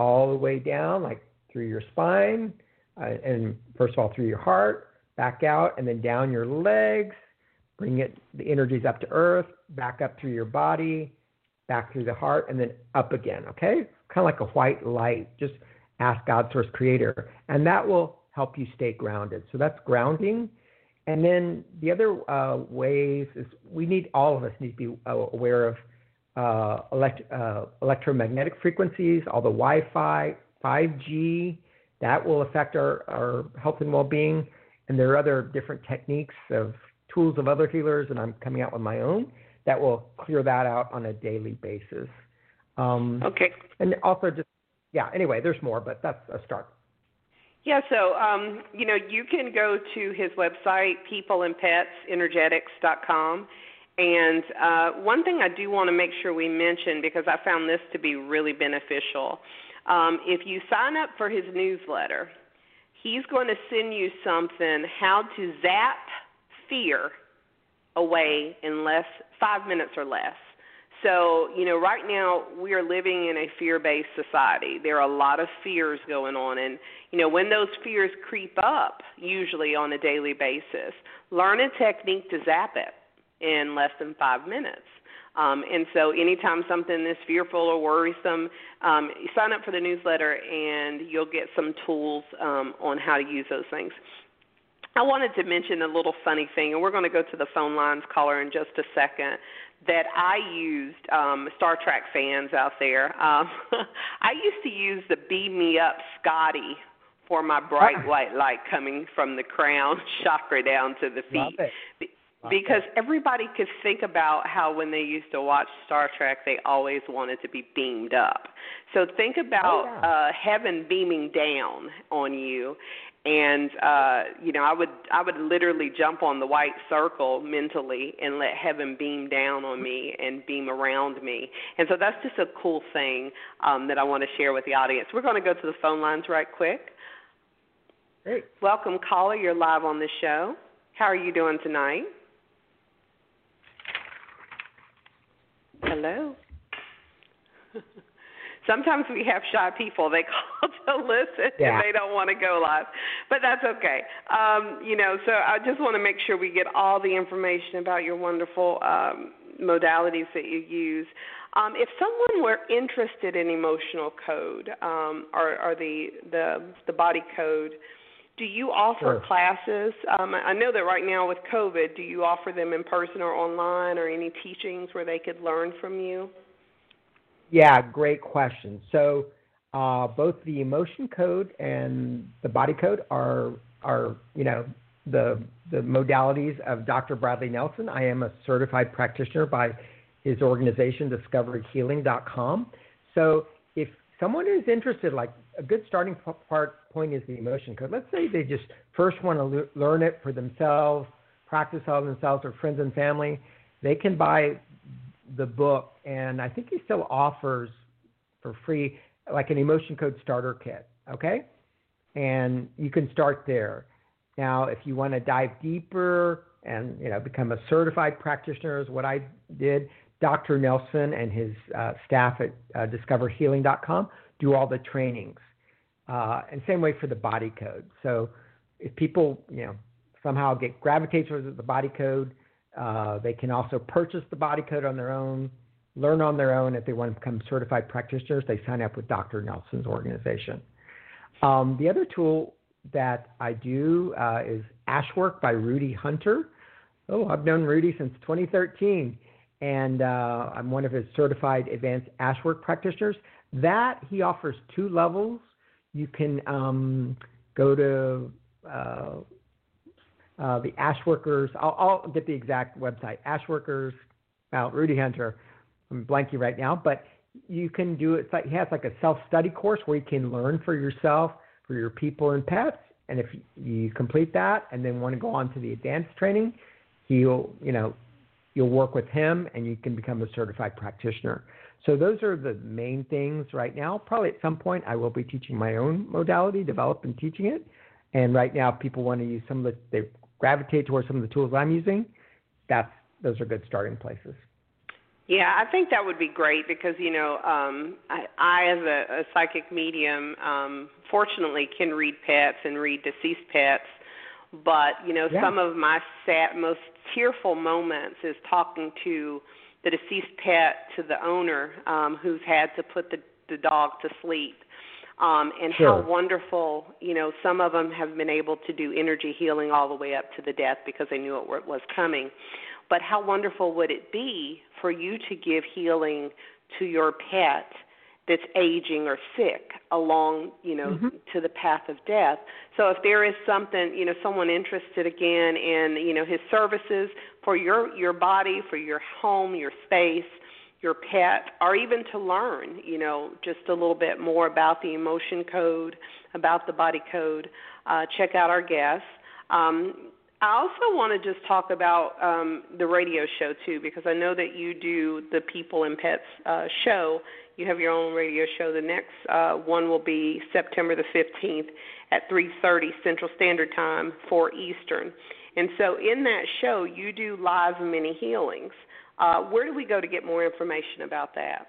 all the way down, like through your spine, uh, and first of all through your heart, back out, and then down your legs. Bring it the energies up to earth, back up through your body, back through the heart, and then up again. Okay, kind of like a white light. Just ask God Source Creator, and that will help you stay grounded. So that's grounding. And then the other uh, ways is we need all of us need to be uh, aware of uh, elect, uh, electromagnetic frequencies, all the Wi-Fi, 5G. That will affect our, our health and well-being. And there are other different techniques of tools of other healers, and I'm coming out with my own that will clear that out on a daily basis. Um, okay. And also just yeah. Anyway, there's more, but that's a start. Yeah, so um, you know you can go to his website, peopleandpetsenergetics.com, and uh, one thing I do want to make sure we mention because I found this to be really beneficial. Um, if you sign up for his newsletter, he's going to send you something how to zap fear away in less five minutes or less. So, you know, right now we are living in a fear based society. There are a lot of fears going on. And, you know, when those fears creep up, usually on a daily basis, learn a technique to zap it in less than five minutes. Um, and so, anytime something is fearful or worrisome, um, sign up for the newsletter and you'll get some tools um, on how to use those things. I wanted to mention a little funny thing, and we're going to go to the phone lines caller in just a second that I used, um, Star Trek fans out there, um, I used to use the Beam Me Up Scotty for my bright ah. white light coming from the crown chakra down to the feet. Because everybody could think about how when they used to watch Star Trek, they always wanted to be beamed up. So think about oh, yeah. uh, heaven beaming down on you, and uh you know i would i would literally jump on the white circle mentally and let heaven beam down on me and beam around me. And so that's just a cool thing um that i want to share with the audience. We're going to go to the phone lines right quick. Great. welcome caller. You're live on the show. How are you doing tonight hello Sometimes we have shy people. They call to listen yeah. and they don't want to go live, but that's okay. Um, you know, so I just want to make sure we get all the information about your wonderful um, modalities that you use. Um, if someone were interested in emotional code um, or, or the, the the body code, do you offer sure. classes? Um, I know that right now with COVID, do you offer them in person or online, or any teachings where they could learn from you? Yeah, great question. So uh, both the emotion code and the body code are are you know the the modalities of Dr. Bradley Nelson. I am a certified practitioner by his organization DiscoverHealing.com. So if someone who's interested, like a good starting part point is the emotion code. Let's say they just first want to le- learn it for themselves, practice on themselves or friends and family. They can buy the book, and I think he still offers for free like an emotion code starter kit. Okay, and you can start there. Now, if you want to dive deeper and you know become a certified practitioner, is what I did. Dr. Nelson and his uh, staff at uh, DiscoverHealing.com do all the trainings, uh, and same way for the body code. So if people you know somehow get gravitate towards the body code, uh, they can also purchase the body code on their own, learn on their own. If they want to become certified practitioners, they sign up with Dr. Nelson's organization. Um, the other tool that I do uh, is ASHWork by Rudy Hunter. Oh, I've known Rudy since 2013, and uh, I'm one of his certified advanced ASHWork practitioners. That he offers two levels. You can um, go to uh, uh, the Ashworkers. I'll, I'll, get the exact website. Ashworkers. Well, Rudy Hunter. I'm blanking right now, but you can do it. Like, he has like a self-study course where you can learn for yourself, for your people and pets. And if you complete that and then want to go on to the advanced training, he'll, you know, you'll work with him and you can become a certified practitioner. So those are the main things right now. Probably at some point I will be teaching my own modality, develop and teaching it. And right now people want to use some of the they gravitate towards some of the tools I'm using. That's those are good starting places. Yeah, I think that would be great because you know um, I, I, as a, a psychic medium, um, fortunately can read pets and read deceased pets. But you know, yeah. some of my sad, most tearful moments is talking to the deceased pet to the owner um, who's had to put the the dog to sleep. Um, and sure. how wonderful, you know, some of them have been able to do energy healing all the way up to the death because they knew it was coming. But how wonderful would it be for you to give healing to your pet that's aging or sick along, you know, mm-hmm. to the path of death. So if there is something, you know, someone interested again in, you know, his services for your your body, for your home, your space, your pet, or even to learn, you know, just a little bit more about the emotion code, about the body code, uh, check out our guests. Um, I also want to just talk about um, the radio show too, because I know that you do the People and Pets uh, show. You have your own radio show. The next uh, one will be September the 15th at 3:30 Central Standard Time, 4 Eastern. And so, in that show, you do live mini healings. Uh, where do we go to get more information about that?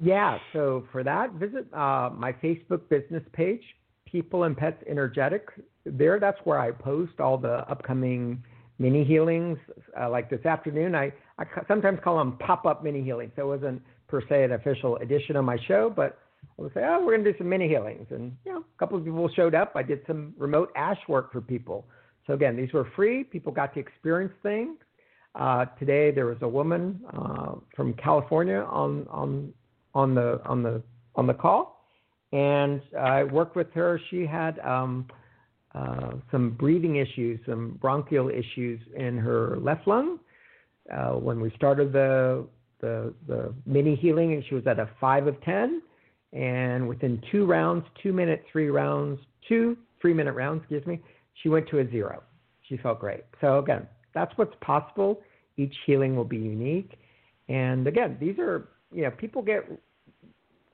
Yeah, so for that, visit uh, my Facebook business page, People and Pets Energetic there, that's where I post all the upcoming mini healings. Uh, like this afternoon, I, I sometimes call them pop up mini healings. So it wasn't per se an official edition of my show, but I would say, oh, we're going to do some mini healings. And, you know, a couple of people showed up. I did some remote ash work for people. So again, these were free. People got to experience things. Uh, today there was a woman uh, from California on on on the on the on the call, and I worked with her. She had um, uh, some breathing issues, some bronchial issues in her left lung. Uh, when we started the, the, the mini healing, and she was at a five of ten, and within two rounds, two minute, three rounds, two three minute rounds, excuse me, she went to a zero. She felt great. So again, that's what's possible. Each healing will be unique, and again, these are you know people get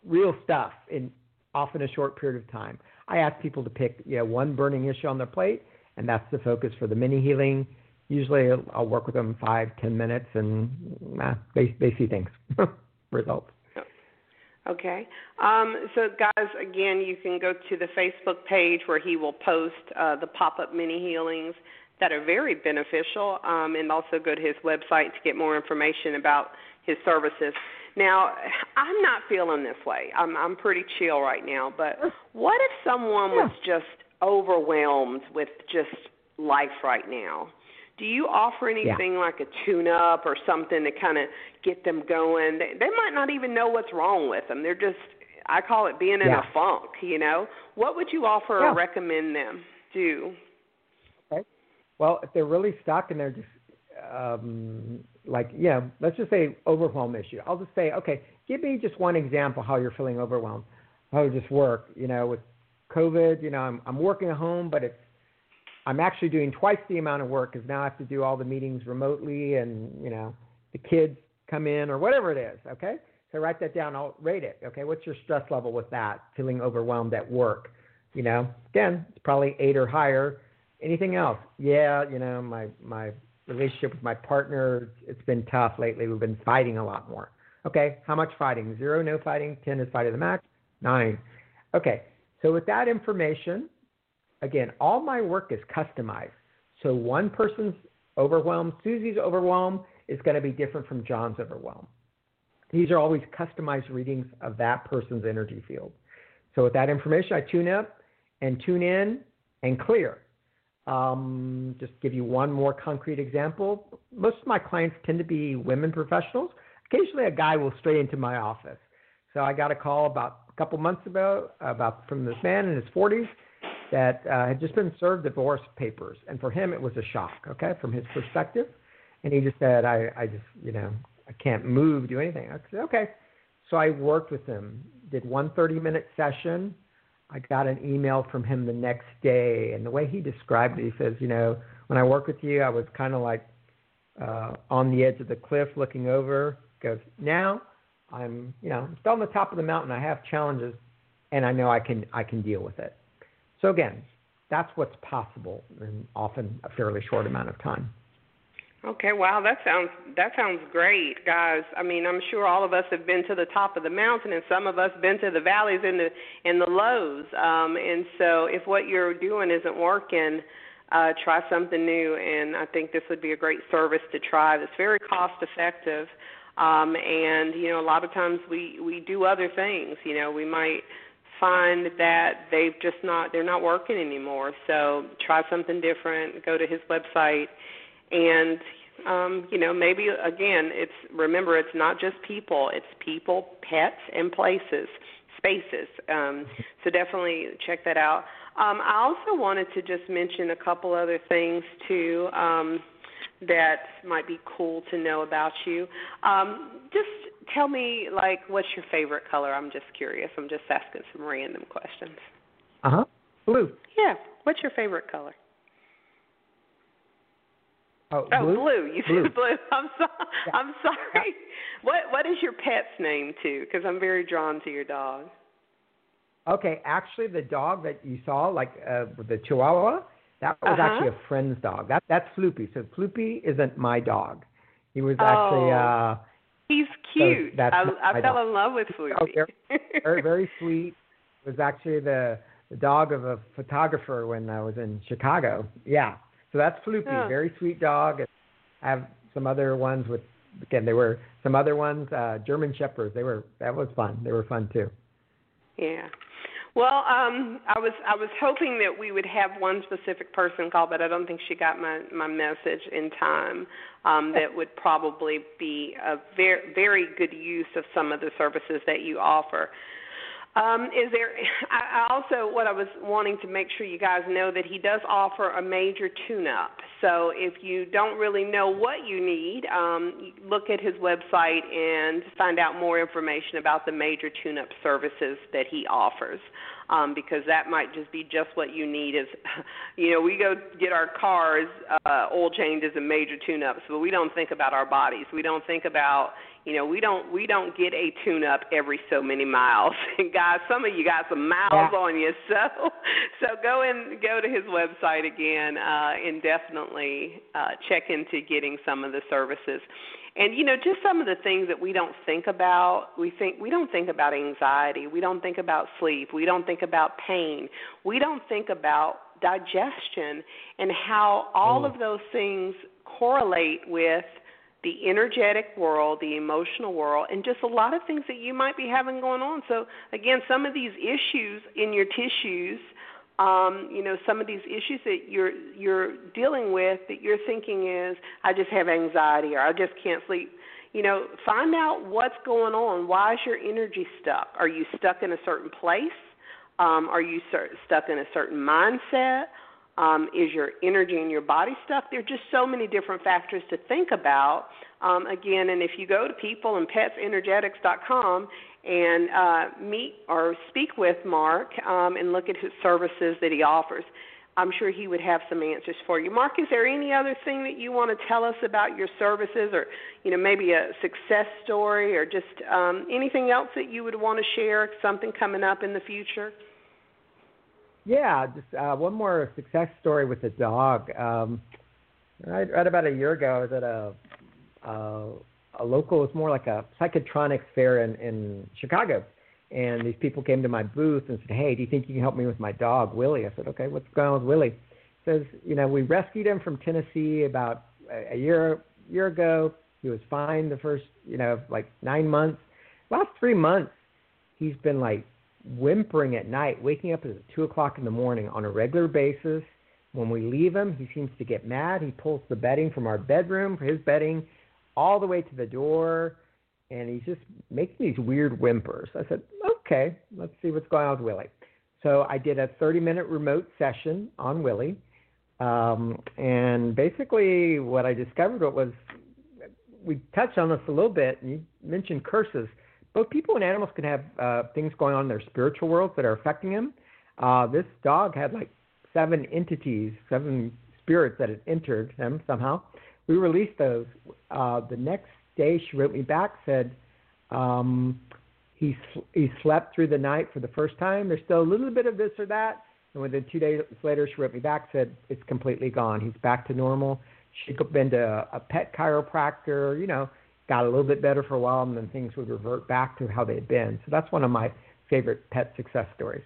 real stuff in often a short period of time. I ask people to pick you know, one burning issue on their plate, and that's the focus for the mini healing. Usually, I'll work with them five, ten minutes, and nah, they they see things, results. Okay. Um, so, guys, again, you can go to the Facebook page where he will post uh, the pop up mini healings that are very beneficial, um, and also go to his website to get more information about his services. Now, I'm not feeling this way. I'm I'm pretty chill right now, but what if someone yeah. was just overwhelmed with just life right now? Do you offer anything yeah. like a tune up or something to kind of get them going? They, they might not even know what's wrong with them. They're just I call it being in yeah. a funk, you know. What would you offer or recommend them do? Okay. Well, if they're really stuck and they're just um, like, yeah, let's just say overwhelm issue. I'll just say, okay, give me just one example how you're feeling overwhelmed. How does this work? You know, with COVID, you know, I'm I'm working at home, but it's I'm actually doing twice the amount of work because now I have to do all the meetings remotely, and you know, the kids come in or whatever it is. Okay, so write that down. I'll rate it. Okay, what's your stress level with that? Feeling overwhelmed at work? You know, again, it's probably eight or higher. Anything else? Yeah, you know, my my relationship with my partner, it's been tough lately. We've been fighting a lot more. Okay, how much fighting? Zero, no fighting. Ten is fighting the max. Nine. Okay, so with that information, again, all my work is customized. So one person's overwhelmed, Susie's overwhelmed is going to be different from John's overwhelm. These are always customized readings of that person's energy field. So with that information, I tune up and tune in and clear. Um, just give you one more concrete example. Most of my clients tend to be women professionals. Occasionally, a guy will stray into my office. So I got a call about a couple months ago about from this man in his 40s that uh, had just been served divorce papers, and for him it was a shock. Okay, from his perspective, and he just said, "I, I just, you know, I can't move, do anything." I said, "Okay." So I worked with him, did one 30-minute session I got an email from him the next day, and the way he described it, he says, you know, when I work with you, I was kind of like uh, on the edge of the cliff looking over. Goes, now I'm, you know, still on the top of the mountain. I have challenges, and I know I can I can deal with it. So again, that's what's possible in often a fairly short amount of time. Okay, wow, that sounds that sounds great, guys. I mean, I'm sure all of us have been to the top of the mountain, and some of us been to the valleys and the and the lows. Um, and so, if what you're doing isn't working, uh, try something new. And I think this would be a great service to try. That's very cost effective. Um, and you know, a lot of times we we do other things. You know, we might find that they've just not they're not working anymore. So try something different. Go to his website and um, you know maybe again it's remember it's not just people it's people pets and places spaces um, so definitely check that out um, i also wanted to just mention a couple other things too um, that might be cool to know about you um, just tell me like what's your favorite color i'm just curious i'm just asking some random questions uh-huh blue yeah what's your favorite color Oh, oh blue? blue. You blue. said blue. I'm sorry. Yeah. I'm sorry. Yeah. What What is your pet's name too? Because I'm very drawn to your dog. Okay, actually, the dog that you saw, like uh, the Chihuahua, that was Uh-huh. actually a friend's dog. That that's Floopy. So Floopy isn't my dog. He was Oh. actually uh, He's cute. that's I, I fell dog. in love with Oh, Floopy. very very sweet. Was actually the the dog of a photographer when I was in Chicago. Yeah, so that's Floopy. Oh. Very sweet dog. I have some other ones with again they were some other ones uh, German shepherds. They were that was fun. They were fun too. Yeah. Well, um, I was I was hoping that we would have one specific person call, but I don't think she got my my message in time. Um, that would probably be a very very good use of some of the services that you offer. Um, is there? I also what I was wanting to make sure you guys know that he does offer a major tune-up. So if you don't really know what you need, um, look at his website and find out more information about the major tune-up services that he offers. Um, because that might just be just what you need. Is you know we go get our cars uh, oil changes and major tune-ups, but we don't think about our bodies. We don't think about you know we don't we don't get a tune up every so many miles. And guys some of you got some miles Yeah. on you. So so go and go to his website again uh and definitely uh check into getting some of the services. And you know just some of the things that we don't think about we think we don't think about anxiety. We don't think about sleep. We don't think about pain. We don't think about digestion and how all Mm. of those things correlate with the energetic world, the emotional world, and just a lot of things that you might be having going on. So again, some of these issues in your tissues, um, you know, some of these issues that you're you're dealing with that you're thinking is I just have anxiety or I just can't sleep. You know, find out what's going on. Why is your energy stuck? Are you stuck in a certain place? Um, are you stuck in a certain mindset? Um, is your energy and your body stuff? There are just so many different factors to think about. Um, again, and if you go to people and peopleandpetsenergetics.com and uh, meet or speak with Mark um, and look at his services that he offers, I'm sure he would have some answers for you. Mark, is there any other thing that you want to tell us about your services, or you know maybe a success story, or just um, anything else that you would want to share? Something coming up in the future? Yeah, just uh, one more success story with the dog. Um, right, right about a year ago, I was at a a, a local. It's more like a psychotronics fair in in Chicago and these people came to my booth and said, "Hey, do you think you can help me with my dog, Willie?" I said, "Okay, what's going on with Willie?" He says, "You know, we rescued him from Tennessee about a year year ago. He was fine the first, you know, like nine months. Last three months, he's been like whimpering at night, waking up at two o'clock in the morning on a regular basis. When we leave him, he seems to get mad. He pulls the bedding from our bedroom his bedding all the way to the door." and he's just making these weird whimpers. I said, okay, let's see what's going on with Willie. So I did a 30 minute remote session on Willie. Um, and basically, what I discovered was we touched on this a little bit, and you mentioned curses. Both people and animals can have uh, things going on in their spiritual worlds that are affecting them. Uh, this dog had like seven entities, seven spirits that had entered him somehow. We released those. Uh, the next day, she wrote me back, said um, he he slept through the night for the first time. There's still a little bit of this or that, and within two days later, she wrote me back, said it's completely gone. He's back to normal. She'd been to a pet chiropractor, you know, got a little bit better for a while, and then things would revert back to how they had been. So that's one of my favorite pet success stories.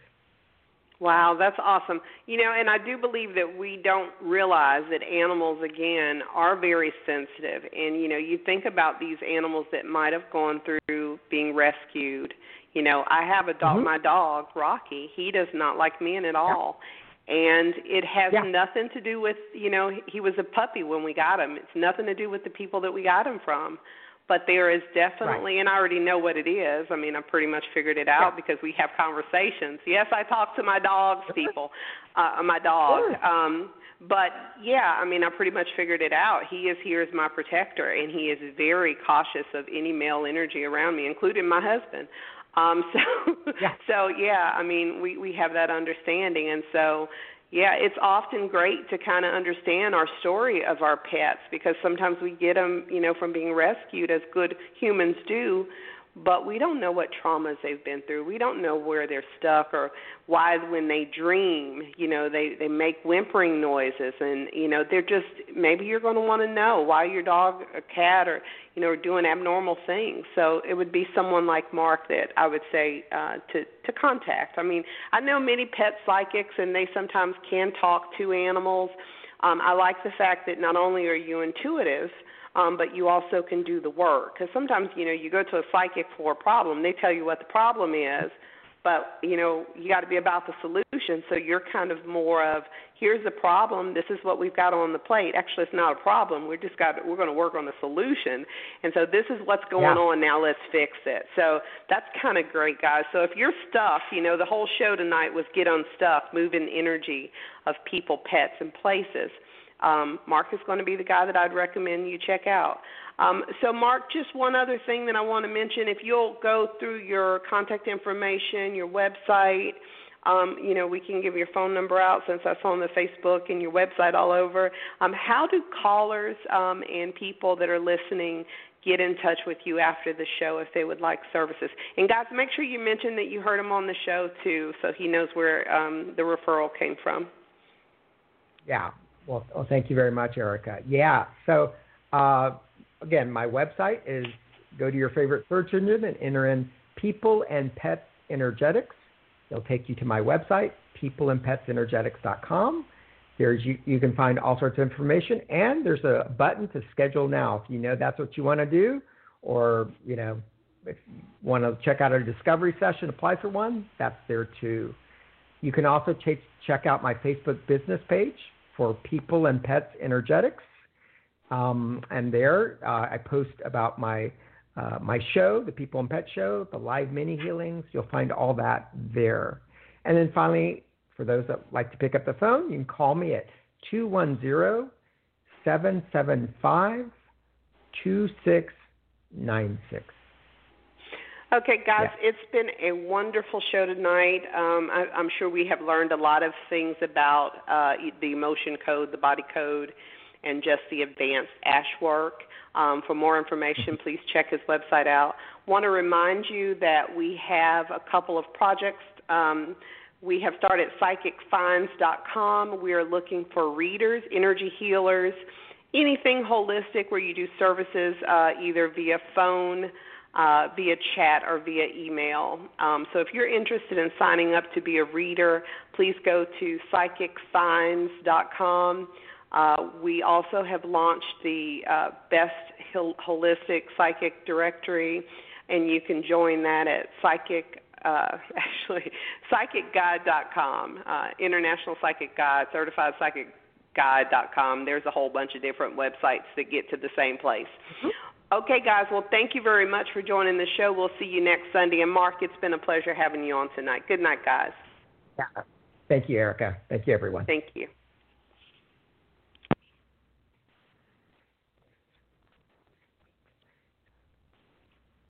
Wow, that's awesome. You know, and I do believe that we don't realize that animals, again, are very sensitive. And, you know, you think about these animals that might have gone through being rescued. You know, I have a dog, mm-hmm. my dog, Rocky, he does not like men at all. Yeah. And it has yeah. nothing to do with, you know, he was a puppy when we got him. It's nothing to do with the people that we got him from but there is definitely, right. and I already know what it is. I mean, I pretty much figured it out yeah. because we have conversations. Yes, I talk to my dogs, people, uh, my dog. Sure. Um, but yeah, I mean, I pretty much figured it out. He is here as my protector, and he is very cautious of any male energy around me, including my husband. Um, so, yeah. so yeah, I mean, we we have that understanding, and so yeah, it's often great to kind of understand our story of our pets because sometimes we get them, you know, from being rescued as good humans do, but we don't know what traumas they've been through. We don't know where they're stuck or why when they dream, you know, they they make whimpering noises and you know, they're just maybe you're going to want to know why your dog or cat or you know, are doing abnormal things. So it would be someone like Mark that I would say uh to to contact. I mean, I know many pet psychics and they sometimes can talk to animals. Um I like the fact that not only are you intuitive, um, but you also can do the work. Because sometimes, you know, you go to a psychic for a problem, they tell you what the problem is, but you know, you got to be about the solution. So you're kind of more of, here's the problem. This is what we've got on the plate. Actually, it's not a problem. We're just got we're going to work on the solution. And so this is what's going yeah. on. Now let's fix it. So that's kind of great, guys. So if you're stuck, you know, the whole show tonight was get unstuck, moving energy of people, pets, and places um, Mark is going to be the guy that I'd recommend you check out. Um, so, Mark, just one other thing that I want to mention. If you'll go through your contact information, your website, um, you know, we can give your phone number out since that's on the Facebook and your website all over. Um, how do callers um, and people that are listening get in touch with you after the show if they would like services? And guys, make sure you mention that you heard him on the show too, so he knows where um, the referral came from. Yeah, well, well, thank you very much, Ericka. Yeah. So, uh, again, my website is go to your favorite search engine and enter in people and pets energetics. It'll take you to my website, peopleandpetsenergetics.com. There's you, you can find all sorts of information, and there's a button to schedule now if you know that's what you want to do, or you know if you want to check out a discovery session, apply for one. That's there too. You can also ch- check out my Facebook business page, for People and Pets Energetics. Um, and there uh, I post about my uh, my show, the People and Pet Show, the live mini healings. You'll find all that there. And then finally, For those that like to pick up the phone, you can call me at 210 775 2696. Okay, guys, yeah. it's been a wonderful show tonight. Um, I, am sure we have learned a lot of things about uh, the emotion code, the body code, and just the advanced ash work. Um, for more information, please check his website out. Want to remind you that we have a couple of projects. Um, we have started psychicfinds.com. We are looking for readers, energy healers, anything holistic where you do services uh, either via phone uh, via chat or via email. Um, so if you're interested in signing up to be a reader, please go to psychicfinds.com. Uh, we also have launched the uh, Best Holistic Psychic Directory, and you can join that at psychic. Uh, actually, psychicguide.com, uh, International Psychic Guide, Certified Psychic Guide.com. There's a whole bunch of different websites that get to the same place. Mm-hmm. Okay, guys. Well, thank you very much for joining the show. We'll see you next Sunday. And Mark, it's been a pleasure having you on tonight. Good night, guys. Yeah. Thank you, Ericka. Thank you, everyone. Thank you.